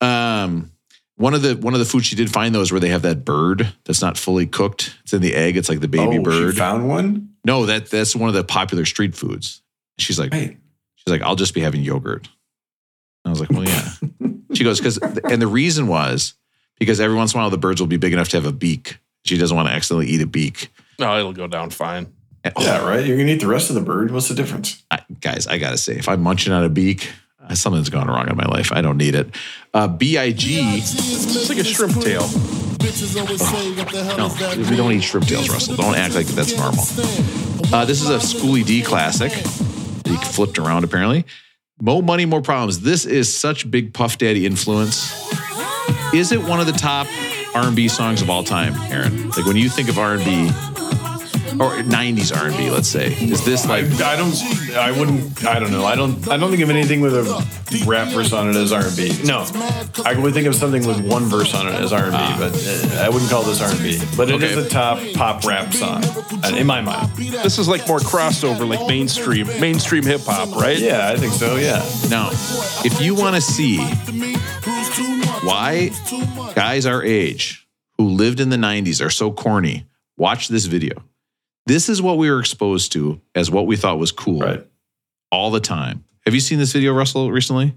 Um, one of the one of the foods she did find though is where they have that bird that's not fully cooked. It's in the egg. It's like the baby oh, bird. She found one. no, that that's one of the popular street foods. She's like, Right. she's like, I'll just be having yogurt. And I was like, well, yeah. she goes because and the reason was because every once in a while the birds will be big enough to have a beak. She doesn't want to accidentally eat a beak. No, it'll go down fine. And- [laughs] Yeah, right. You're gonna eat the rest of the bird. What's the difference? I, guys, I gotta say, if I'm munching on a beak, uh, something's gone wrong in my life. I don't need it. Uh, Big. It's like a shrimp tail. No, we don't eat shrimp tails, Russell. Don't act like that's normal. Uh, this is a Schooly D classic. He flipped around apparently. Mo Money, More Problems. This is such big Puff Daddy influence. Is it one of the top R&B songs of all time, Aaron? Like when you think of R&B or 90s R&B, let's say, is this like I don't. I wouldn't. I don't know. I don't. I don't think of anything with a rap verse on it as R and B. No, I would think of something with one verse on it as R and B, but uh, I wouldn't call this R and B. But it is Okay. a top pop rap song uh, in my mind. This is like more crossover, like mainstream, mainstream hip hop, right? Yeah, I think so. Yeah. Now, if you want to see why guys our age who lived in the 90s are so corny, watch this video. This is what we were exposed to as what we thought was cool Right. all the time. Have you seen this video, Russell, recently?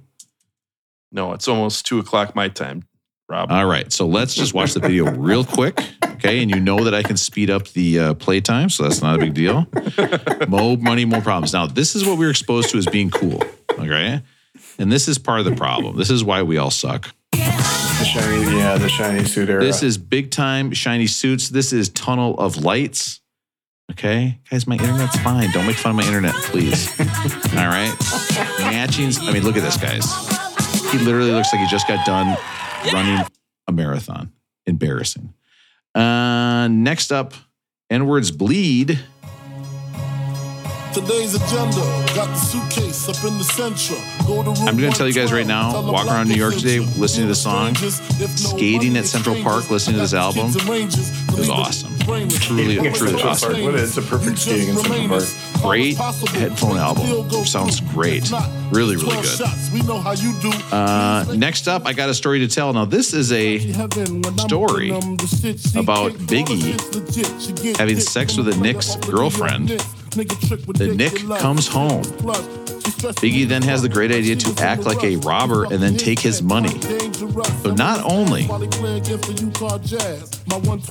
No, it's almost two o'clock my time, Rob. All right. So let's just watch the video real quick. Okay. And you know that I can speed up the uh, play time. So that's not a big deal. [laughs] Mo money, more problems. Now, this is what we were exposed to as being cool. Okay. And this is part of the problem. This is why we all suck. The shiny. Yeah, the shiny suit era. This is big time shiny suits. This is tunnel of lights. Okay, guys, my internet's fine. Don't make fun of my internet, please. [laughs] All right, matchings. I mean, look at this, guys. He literally looks like he just got done running a marathon. Embarrassing. Uh, next up, N words bleed. Today's agenda got the suitcase up in the central. Go to I'm going to tell you guys right now, walk around New York today, listening to the song, skating at Central Park, listening to this album. It was awesome. Truly, truly awesome. Park. What is- It's a perfect skating in Central Park. Great headphone album. Sounds great. Really, really good. We know how you do. Uh, next up, I got a story to tell. Now, this is a story about Biggie having sex with a Knicks girlfriend. The Nick comes home. Biggie then has the great idea to act like a robber and then take his money. So not only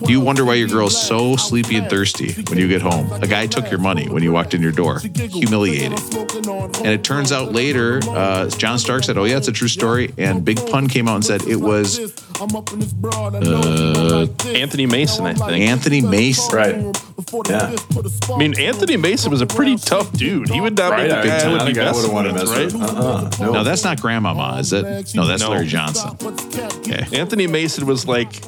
do you wonder why your girl's so sleepy and thirsty when you get home, a guy took your money when you walked in your door. Humiliating. And it turns out later, uh, John Stark said, "Oh yeah, it's a true story." And Big Pun came out and said it was uh, Anthony Mason, I think. Anthony Mason. Right. Yeah. I mean, Anthony Mason was a pretty tough dude. He would not Right. be the I, guy I would be a guy would have wanted to with, right? Uh-uh. No. No, that's not Grandmama, is it? No, that's No. Larry Johnson. Okay. Anthony Mason was like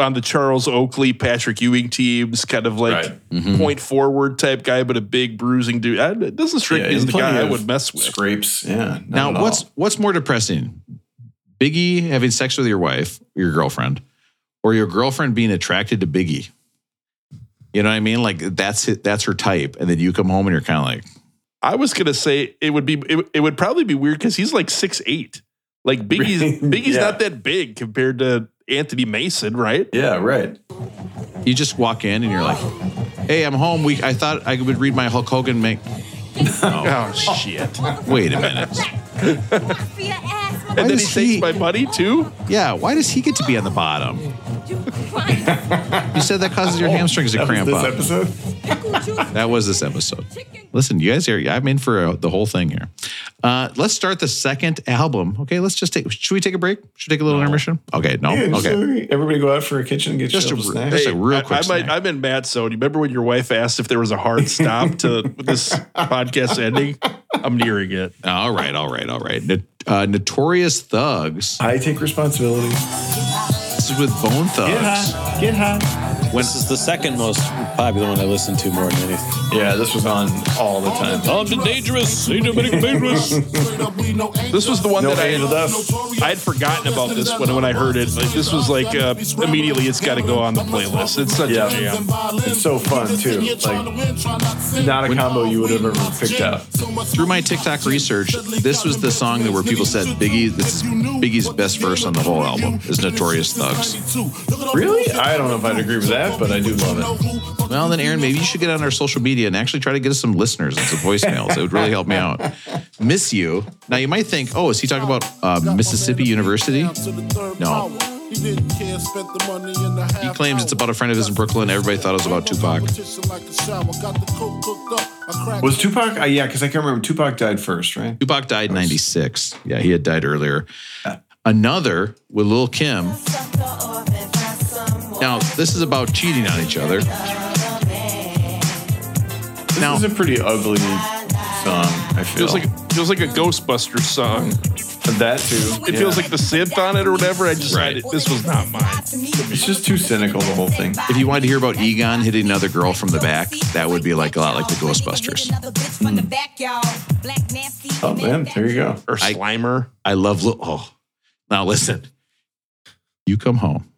on the Charles Oakley, Patrick Ewing teams, kind of like Right. Mm-hmm. point forward type guy, but a big bruising dude. I, it doesn't strike Yeah, me as the guy I would mess with. Scrapes. Yeah. not Now, at all. what's what's more depressing? Biggie having sex with your wife, your girlfriend, or your girlfriend being attracted to Biggie? You know what I mean? Like that's it, that's her type, and then you come home and you're kind of like, I was gonna say it would be it, it would probably be weird because he's like six eight. Like [laughs] Biggie's Biggie's Yeah. not that big compared to Anthony Mason, right? Yeah. Right. you just walk in and you're like, "Hey, I'm home." We I thought I would read my Hulk Hogan make. [laughs] Oh shit! Wait a minute. [laughs] and then he does takes my money too. Yeah, why does he get to be on the bottom? [laughs] You said that causes your hamstrings to That was cramp this up. episode. that was this episode. Listen, you guys are, I'm in for uh the whole thing here. Uh, let's start the second album. Okay, let's just take, should we take a break? Should we take a little intermission? Okay, no. Yeah, okay. so everybody go out for a kitchen and get Just yourself a- a snack. just a real I- quick I, might, snack. I'm in Matt's zone. You remember when your wife asked if there was a hard stop to [laughs] this podcast ending? I'm nearing it. All right, all right, all right. Uh, Notorious Thugs. I take responsibility. This is with Bone Thugs. Get high. Get high. This is the second most popular one I listen to more than anything. Yeah, this was on all the time. On to dangerous, Dominic dangerous. This was the one No that I angel dust. I had forgotten about this when when I heard it. Like this was like uh, immediately it's got to go on the playlist. It's such Yeah. a jam. It's so fun too. Like not a combo you would have ever picked out. Through my TikTok research, this was the song that where people said Biggie, this is Biggie's best verse on the whole album is Notorious Thugs. Really? I don't know if I'd agree with that, but I do love it. Well, then, Aaron, maybe you should get on our social media and actually try to get us some listeners and some voicemails. It would really help me out. Miss you. Now, you might think, oh, is he talking about uh, Mississippi University? No. He claims it's about a friend of his in Brooklyn. Everybody thought it was about Tupac. Was Tupac? Uh, yeah, because I can't remember. Tupac died first, right? Tupac died in 96. Yeah, he had died earlier. Another with Lil Kim. Now, this is about cheating on each other. This Now- is a pretty ugly song. I feel Feels like feels like a Ghostbusters song. that too. It feels like the synth on it or whatever. I just Right. This was not mine. it's just too cynical. The whole thing. If you wanted to hear about Egon hitting another girl from the back, that would be like a lot like the Ghostbusters. Hmm. Oh man, there you go. Or Slimer. I love Lil. Oh, now listen. You come home.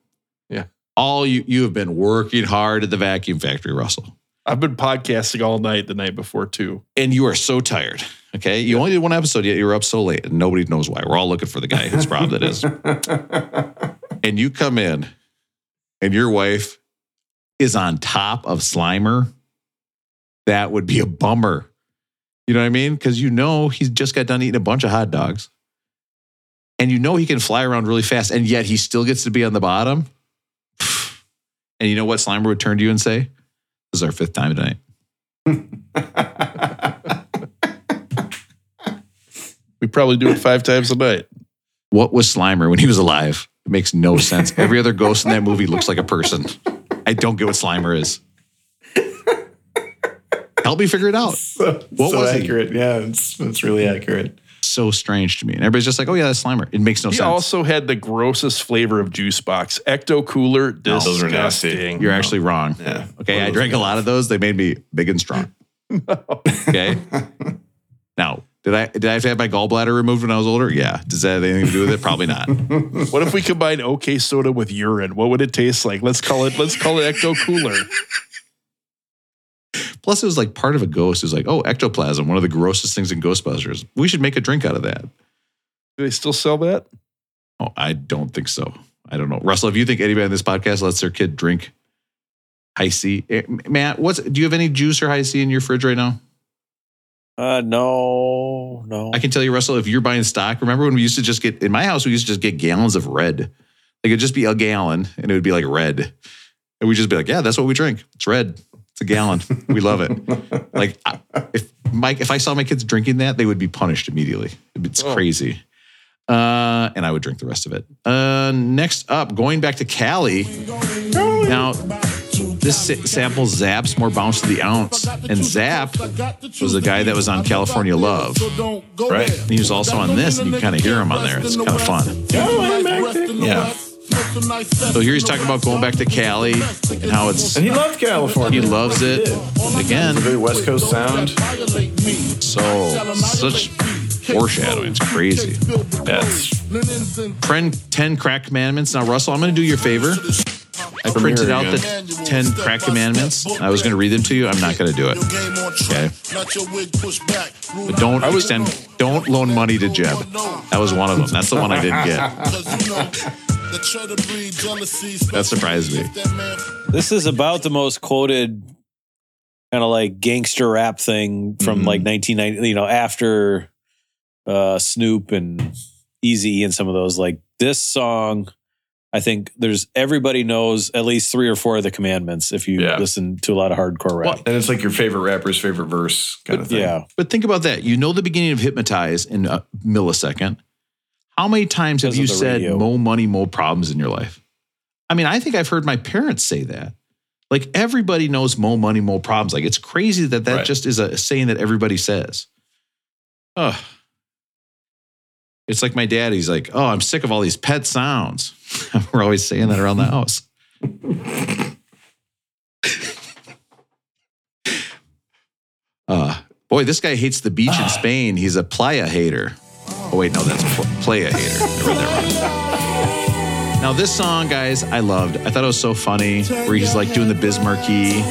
Yeah. All you you have been working hard at the vacuum factory, Russell, I've been podcasting all night the night before too. and you are so tired. Okay, you only did one episode yet. You were up so late, and nobody knows why. We're all looking for the guy whose problem it is. [laughs] and you come in, and your wife is on top of Slimer. That would be a bummer. You know what I mean? Because you know he's just got done eating a bunch of hot dogs. And you know he can fly around really fast, and yet he still gets to be on the bottom. [sighs] And you know what Slimer would turn to you and say? This is our fifth time tonight. [laughs] We probably do it five times a night. What was Slimer when he was alive? It makes no sense. Every other ghost in that movie looks like a person. I don't get what Slimer is. Help me figure it out. So, What so was he? accurate. Yeah, it's it's really accurate. So strange to me. And everybody's just like, oh, yeah, that's Slimer. It makes no He sense. also had the grossest flavor of juice box. Ecto Cooler. No, those are nasty. You're actually wrong. Yeah. Okay. I drank a lot of those. They made me big and strong. [laughs] Okay. Now, did I did I have to have my gallbladder removed when I was older? Yeah. Does that have anything to do with it? Probably not. [laughs] What if we combine OK soda with urine? What would it taste like? Let's call it. Let's call it Ecto Cooler. Plus, it was like part of a ghost. It was like, oh, ectoplasm, one of the grossest things in Ghostbusters. We should make a drink out of that. Do they still sell that? Oh, I don't think so. I don't know. Russell, if you think anybody on this podcast lets their kid drink Hi-C, Eh, Matt, what's do you have any juice or Hi-C in your fridge right now? Uh, no, no. I can tell you, Russell, if you're buying stock, remember when we used to just get in my house, we used to just get gallons of red. Like it'd just be a gallon and it would be like red. And we'd just be like, yeah, that's what we drink. It's red. It's a gallon. We love it. Like I- if Mike, if I saw my kids drinking that, they would be punished immediately. It's Oh. crazy. Uh, and I would drink the rest of it. Uh, next up, going back to Cali. Now, this sample Zapp's more bounce to the ounce. And Zapp was the guy that was on California Love. Right. And he was also on this, and you can kind of hear him on there. It's kind of fun. Yeah. So here he's talking about going back to Cali and how it's And he loved California. he loves it. Again, very West Coast sound. so such foreshadowing. It's crazy. That's Friend 10 crack commandments. Now, Russell, I'm going to do your favor. I printed out the 10 crack commandments. I was going to read them to you. I'm not going to do it. Okay. But don't extend, don't loan money to Jeb. That was one of them. That's the one I didn't get. [laughs] That surprised me. This is about the most quoted kind of like gangster rap thing from like 1990, you know, after uh, Snoop and Eazy and some of those. Like this song I think there's everybody knows at least three or four of the commandments if you Yeah. listen to a lot of hardcore rap. And it's like your favorite rapper's favorite verse kind of thing. yeah. But think about that. You know the beginning of Hypnotize in a millisecond. How many times have you said radio. "mo money, mo problems" in your life? I mean, I think I've heard my parents say that. Like everybody knows "mo money, mo problems." Like it's crazy that that Right. just is a saying that everybody says. Ugh. It's like my dad. He's like, "Oh, I'm sick of all these pet sounds." [laughs] We're always saying that around the house. [laughs] Uh, boy, this guy hates the beach in Spain. He's a playa hater. Oh, wait, no, that's play a hater. I read that wrong. Now, this song, guys, I loved. I thought it was so funny where he's like doing the Bismarcky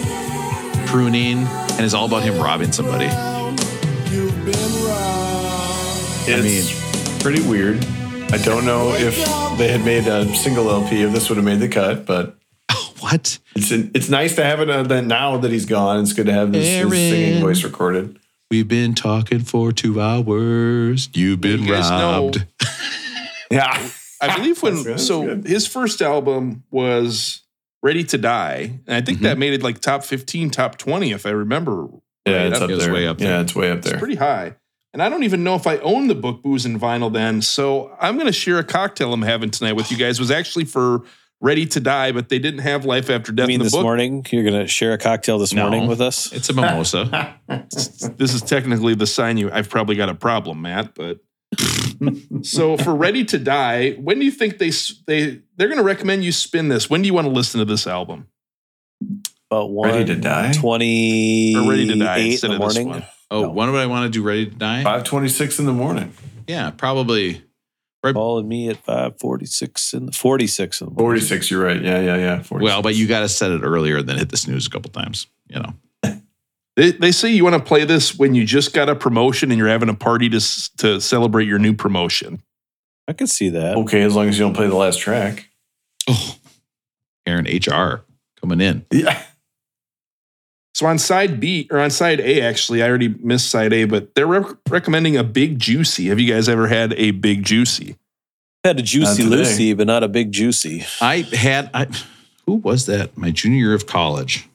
pruning, and it's all about him robbing somebody. It's I mean, pretty weird. I don't know if they had made a single LP if this would have made the cut, but [laughs] What? it's it's nice to have it uh, then now that he's gone. It's good to have his, his singing voice recorded. We've been talking for two hours. You've been You robbed. [laughs] Yeah. I believe when good, so good. his first album was Ready to Die, and I think that mm-hmm. made it like top fifteen, top twenty, if I remember. Yeah, right. it's up It there. way up there. Yeah, it's way up there. It's pretty high. And I don't even know if I own the book Booze and Vinyl then. So I'm going to share a cocktail I'm having tonight with you guys. It was actually for Ready to Die, but they didn't have Life After Death. I Death mean, in the this book. morning you're gonna share a cocktail this No. morning with us. It's a mimosa. [laughs] [laughs] This is technically the sign you I've probably got a problem, Matt, but [laughs] so for Ready to Die, when do you think they they they're going to recommend you spin this? When do you want to listen to this album? About one Ready to die? twenty Or Ready to Die in the of this morning. one? Oh, No. when would I want to do Ready to Die? Five twenty six in the morning. Yeah, probably. Paul and me at five forty six in the forty six in the. Forty six. You're right. Yeah, yeah, yeah. 46. Well, but you got to set it earlier than hit the snooze a couple times. You know. [laughs] They, they say you want to play this when you just got a promotion and you're having a party to to celebrate your new promotion. I could see that. okay, as long as you don't play the last track. Oh, Aaron HR coming in. Yeah. So on side B or on side A, actually, I already missed side A, but they're rec- recommending a Big Juicy. Have you guys ever had a Big Juicy? had a juicy Not. Lucy, but not a big juicy. I had. I who was that? My junior year of college.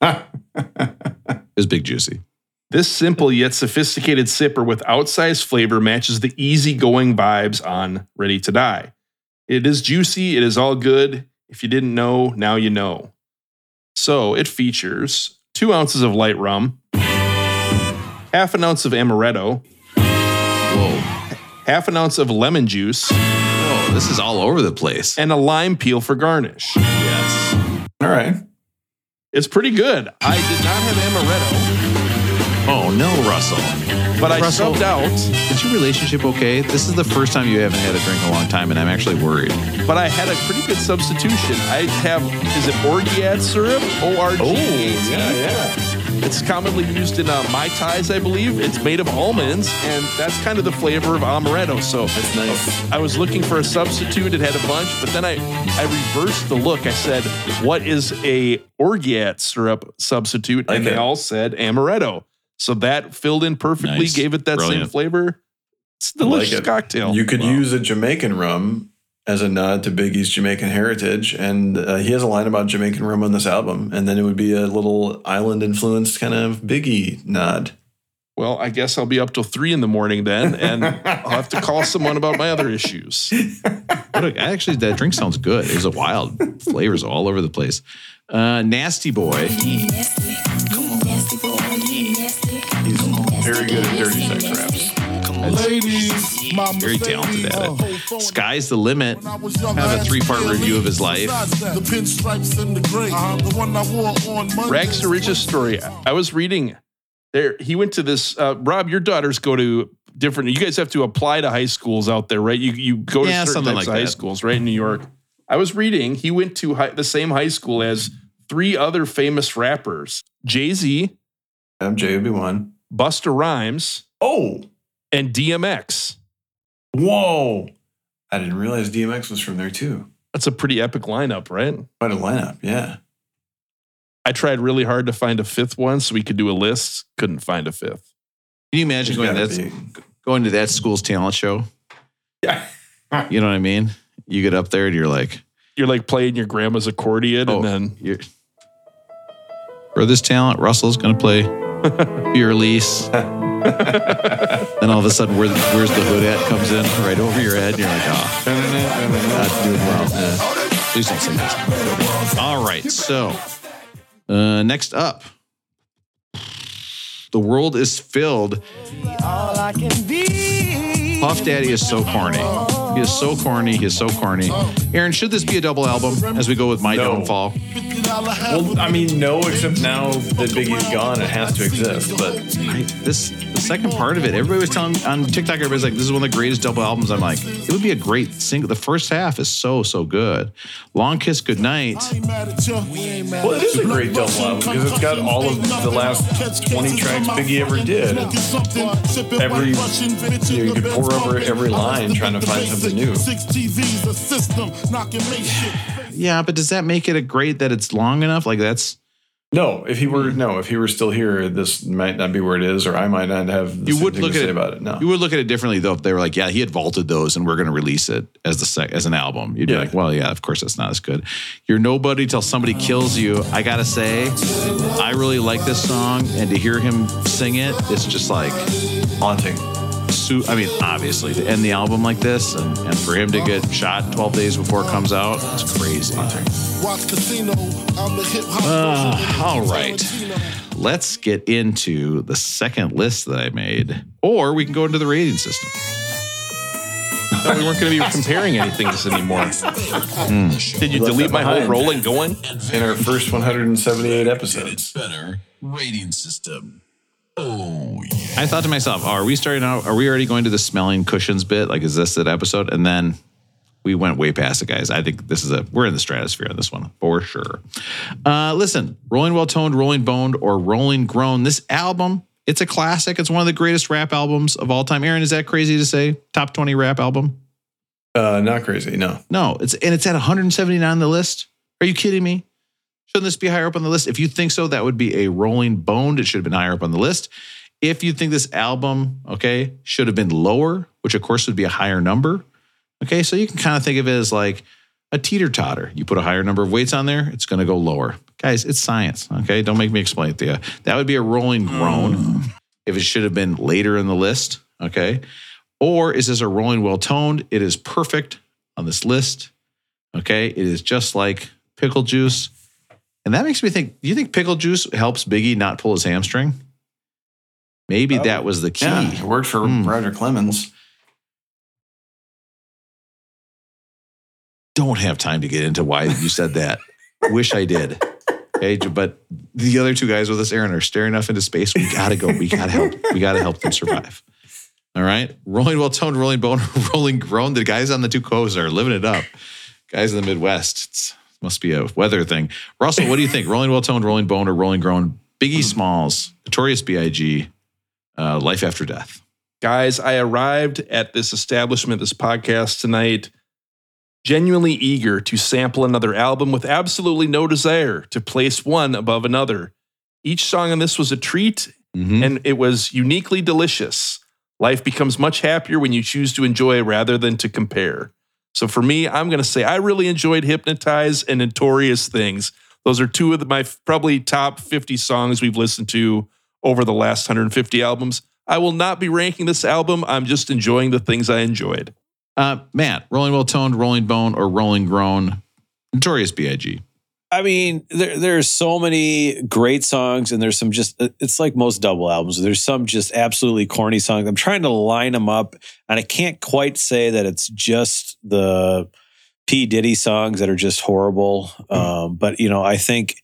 [laughs] It was Big Juicy. This simple yet sophisticated sipper with outsized flavor matches the easygoing vibes on Ready to Die. It is juicy, it is all good. If you didn't know, now you know. So it features two ounces of light rum, half an ounce of amaretto, Whoa. half an ounce of lemon juice, Whoa, this is all over the place. and a lime peel for garnish. yes. All right. It's pretty good. I did not have amaretto, Oh no, Russell. but I Russell. subbed out. Is your relationship okay? This is the first time you haven't had a drink in a long time, and I'm actually worried. but I had a pretty good substitution. I have, is it Orgeat syrup? O R G Oh, yeah, yeah. It's commonly used in uh, Mai Tais, I believe. It's made of almonds, and that's kind of the flavor of amaretto. So That's nice. I was looking for a substitute. It had a bunch, but then I, I reversed the look. I said, what is a Orgeat syrup substitute? And they all said amaretto. So that filled in perfectly, Nice. gave it that same flavor. It's a I like delicious it. cocktail. You could Wow. use a Jamaican rum as a nod to Biggie's Jamaican heritage, and uh, he has a line about Jamaican rum on this album, and then it would be a little island influenced kind of Biggie nod. Well, I guess I'll be up till three in the morning then, and [laughs] I'll have to call someone about my other issues. What a, actually, that drink sounds good. It was a wild flavors all over the place. Uh, nasty boy. He's very good at dirty sex raps. Ladies, Very talented at it. Sky's the limit. When I was young, Have a three-part review of his life. The pinstripes and the gray. The one I wore on Monday. Rags to riches story. I was reading there. He went to this. Uh, Rob, your daughters go to different. You guys have to apply to high schools out there, right? You you go to Yeah, certain something types like of high that. schools, right in New York. I was reading. He went to high, the same high school as three other famous rappers: Jay Z, Z, I'm JB1. Busta Rhymes, Oh, and DMX. whoa. I didn't realize DMX was from there too. That's a pretty epic lineup, right? Quite a lineup, yeah. I tried really hard to find a fifth one so we could do a list. Couldn't find a fifth. Can you imagine There's going to that, going to that school's talent show? Yeah. [laughs] You know what I mean? You get up there and you're like, You're like playing your grandma's accordion, oh, and then you're, for this talent, Russell's going to play [laughs] Für Elise. [laughs] then all of a sudden, where, where's the hood at comes in right over your head. And you're like, oh, not doing well. Uh, please don't sing this. All right. So, uh, next up, the world is filled. Puff Daddy is so corny. He is so corny. He is so corny. Aaron, should this be a double album as we go with My No. Downfall? Well, I mean, no, except now that Biggie's gone, it has to exist. But I, this the second part of it. Everybody was telling on TikTok. Everybody's like, "This is one of the greatest double albums." I'm like, it would be a great single. The first half is so so good. Long Kiss Goodnight. well, it is a great double album because it's got all of the last 20 tracks Biggie ever did. Every you, know, you could pour over every line trying to find something new. Yeah, but does that make it a great that it's long enough? Like that's No, if he were hmm. no, if he were still here, this might not be where it is, or I might not have the you same would thing look to at say it about it. No, You would look at it differently though if they were like, yeah, he had vaulted those and we're going to release it as the sec- as an album. You'd Yeah. be like, well, yeah, of course that's not as good. You're nobody till somebody kills you. I gotta say, I really like this song, and to hear him sing it, it's just like haunting. Su- I mean, obviously to end the album like this, and, and for him to get shot 12 days before it comes out, it's crazy. Uh, all right. Let's get into the second list that I made, or we can go into the rating system. no, we weren't going to be [laughs] comparing anything to this anymore. Did you delete my whole behind. rolling going? In our first 178 episodes. better rating system. Oh, yeah. I thought to myself, oh, are we starting out? Are we already going to the smelling cushions bit? Like, is this that episode? And then we went way past it, guys. I think this is a we're in the stratosphere on this one for sure. Uh, listen, Rolling Well Toned, Rolling Boned, or Rolling Grown. This album, it's a classic. It's one of the greatest rap albums of all time. Aaron, is that crazy to say? Top twenty rap album? Uh, not crazy, no. No, it's and it's at 179 on the list. Are you kidding me? Shouldn't this be higher up on the list? If you think so, that would be a rolling boned. It should have been higher up on the list. If you think this album, okay, should have been lower, which of course would be a higher number. Okay, so you can kind of think of it as like a teeter totter. You put a higher number of weights on there, it's going to go lower. Guys, it's science. Okay, don't make me explain it to you. That would be a rolling groan mm. if it should have been later in the list. Okay, or is this a rolling well toned? It is perfect on this list. Okay, it is just like pickle juice. And that makes me think, do you think pickle juice helps Biggie not pull his hamstring? Maybe that was the key. Yeah, it worked for Hmm. Roger Clemens. Don't have time to get into why you said that. [laughs] Wish I did. Okay, but the other two guys with us, Aaron, are staring off into space. We gotta go. We gotta help. We gotta help them survive. All right. Rolling well toned, rolling bone, [laughs] rolling grown. The guys on the two coasts are living it up. Guys in the Midwest. It's, must be a weather thing. Russell, what do you think? rolling well toned, rolling bone, or rolling grown? Biggie Smalls, Notorious B.I.G., uh, Life After Death. Guys, I arrived at this establishment, this podcast tonight, genuinely eager to sample another album with absolutely no desire to place one above another. Each song on this was a treat Mhm. and it was uniquely delicious. Life becomes much happier when you choose to enjoy rather than to compare. So for me, I'm going to say I really enjoyed Hypnotize and Notorious Things. Those are two of the, my probably top 50 songs we've listened to over the last 150 albums. I will not be ranking this album. I'm just enjoying the things I enjoyed. Uh, Matt, rolling well toned, rolling bone, or rolling grown? Notorious B.I.G. I mean, there, there's so many great songs, and there's some just, it's like most double albums. There's some just absolutely corny songs. I'm trying to line them up, and I can't quite say that it's just the P. Diddy songs that are just horrible. Um, but, you know, I think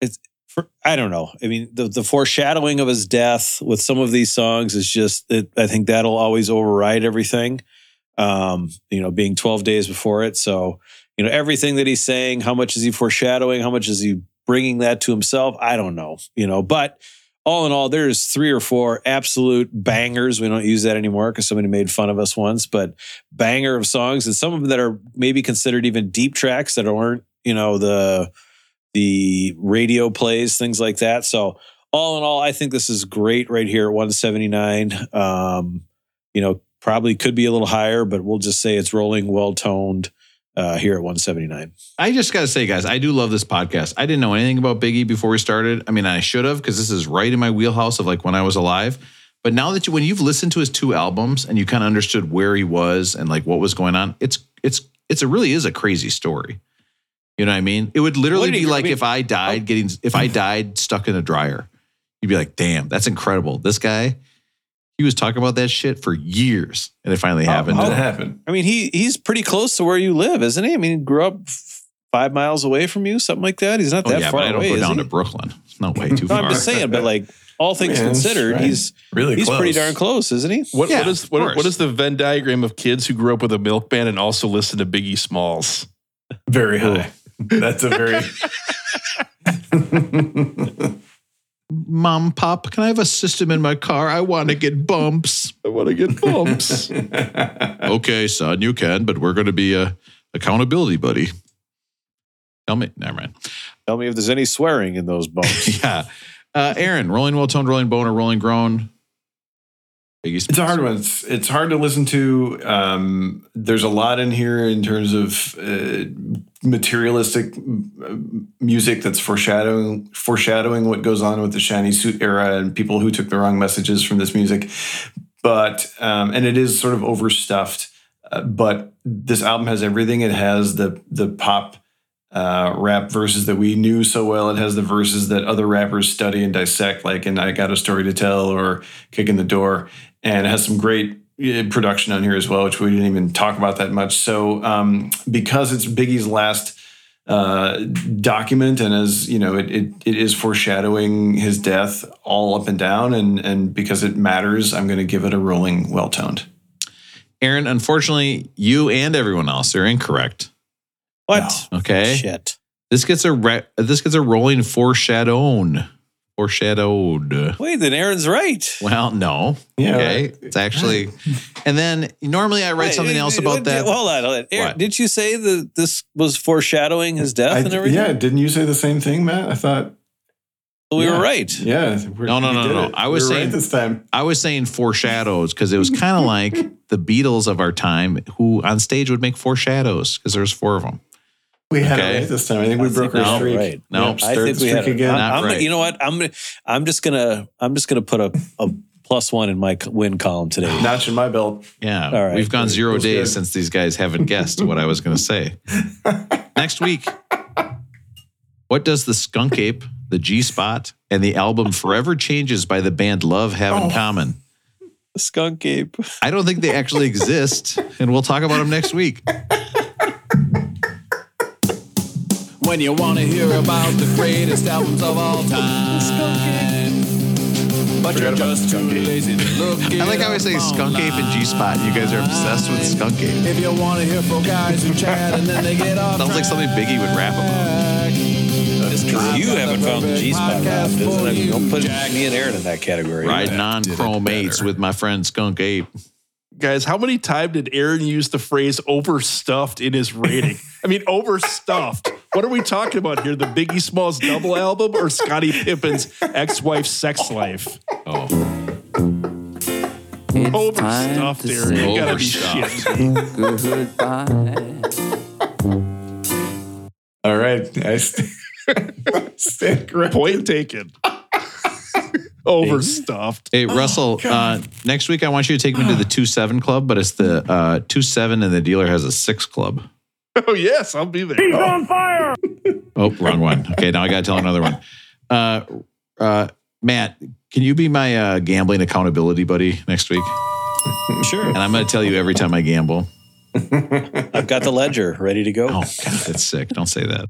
it's, for, I don't know. I mean, the, the foreshadowing of his death with some of these songs is just, it, I think that'll always override everything, um, you know, being 12 days before it. So, you know everything that he's saying how much is he foreshadowing how much is he bringing that to himself i don't know you know but all in all there's three or four absolute bangers we don't use that anymore because somebody made fun of us once but banger of songs and some of them that are maybe considered even deep tracks that aren't you know the the radio plays things like that so all in all i think this is great right here at 179 um you know probably could be a little higher, but we'll just say it's rolling well toned uh, here at 179. I just got to say, guys, I do love this podcast. I didn't know anything about Biggie before we started. I mean, I should have because this is right in my wheelhouse of like when I was alive. But now that you, when you've listened to his two albums and you kind of understood where he was and like what was going on, it's it's it's a really is a crazy story. You know what I mean? It would literally be you- I like mean- if I died oh. getting if I [laughs] died stuck in a dryer. You'd be like, damn, that's incredible. This guy, he was talking about that shit for years, and it finally oh, happened. How did it happen? I mean, he he's pretty close to where you live, isn't he? I mean, he grew up five miles away from you, something like that. He's not Oh, that yeah, far but I don't away. go is down he? to Brooklyn. It's no way [laughs] too No, far. I'm just saying, but like all things Yeah, that's considered, right. he's Really he's close. pretty darn close, isn't he? What, Yeah, what is what, what is the Venn diagram of kids who grew up with a milk band and also listen to Biggie Smalls? Very high. That's a very. [laughs] Mom, Pop, can I have a system in my car? I want to get bumps. I want to get bumps. [laughs] okay, son, you can, but we're going to be a accountability buddy. Tell me, never mind. Tell me if there's any swearing in those bumps. [laughs] Yeah, uh, Aaron, rolling well toned, rolling bone, or rolling groan. It's a hard one. It's, it's hard to listen to. Um, there's a lot in here in terms of uh, materialistic music that's foreshadowing foreshadowing what goes on with the shiny suit era and people who took the wrong messages from this music. But um, and it is sort of overstuffed. Uh, but this album has everything. It has the the pop uh, rap verses that we knew so well. It has the verses that other rappers study and dissect, like in "I Got a Story to Tell" or "Kick in the Door," and it has some great uh, production on here as well, which we didn't even talk about that much. So, um, because it's Biggie's last uh, document, and as you know, it, it it is foreshadowing his death all up and down, and and because it matters, I'm going to give it a rolling, well toned. Aaron, unfortunately, you and everyone else are incorrect. What? Okay, Shit. this gets a re- this gets a rolling foreshadown, foreshadowed. Wait, then Aaron's right. Well, no. Yeah, Okay. It's actually, [laughs] and then normally I write Wait, something else about that. Hold on, hold on. Aaron, did you say that this was foreshadowing his death I- and everything? yeah, didn't you say the same thing, Matt? I thought. we yeah. were right. Yeah. we're- No, no, no, no. it. I was We were saying- right this time. I was saying foreshadows because it was kind of like [laughs] the Beatles of our time who on stage would make foreshadows because there's four of them. We had Okay. it right this time. I think we I broke think our no, streak. right. No, Yep, I started think the we had streak it. again. I'm, Not I'm- right. You know what? I'm gonna. I'm just gonna. I'm just gonna put a, a plus one in my win column today. [sighs] Notch in my belt. Yeah. All right. We've gone zero Feels days good. since these guys haven't guessed what I was going to say. [laughs] Next week, what does the Skunk Ape, the G Spot, and the album Forever Changes by the band Love have Oh. in common? Skunk ape. I don't think they actually exist, and we'll talk about them next week. [laughs] When you want to hear about the greatest albums of all time. But you're just too lazy to look [laughs] I like how I say Skunk Ape and G Spot. You guys are obsessed with Skunk Ape. If you want to hear four guys who chat and then they get off [laughs] Sounds like something Biggie would rap about. Just because you haven't found the G spot rap, doesn't it? Don't put Jack. me and Aaron in that category. Riding on did it chrome eights with my friend Skunk Ape. Guys, how many times did Aaron use the phrase overstuffed in his rating? [laughs] I mean, overstuffed. What are we talking about here? The Biggie Smalls double album or Scottie Pippen's ex-wife sex life? Oh, It's Overstuffed, Aaron. You gotta be Overstuffed. shit. goodbye. All right. I st- [laughs] stand corrected. Point taken. Overstuffed. Hey Russell, uh, next week I want you to take me to the two seven club, but it's the uh, two seven, and the dealer has a six club. [laughs] Oh yes, I'll be there. He's oh. on fire. [laughs] oh, wrong one. Okay, now I got to tell another one. Uh, uh, Matt, can you be my uh, gambling accountability buddy next week? [laughs] Sure. And I'm going to tell you every time I gamble. I've got the ledger ready to go. Oh, God, that's sick. Don't say that.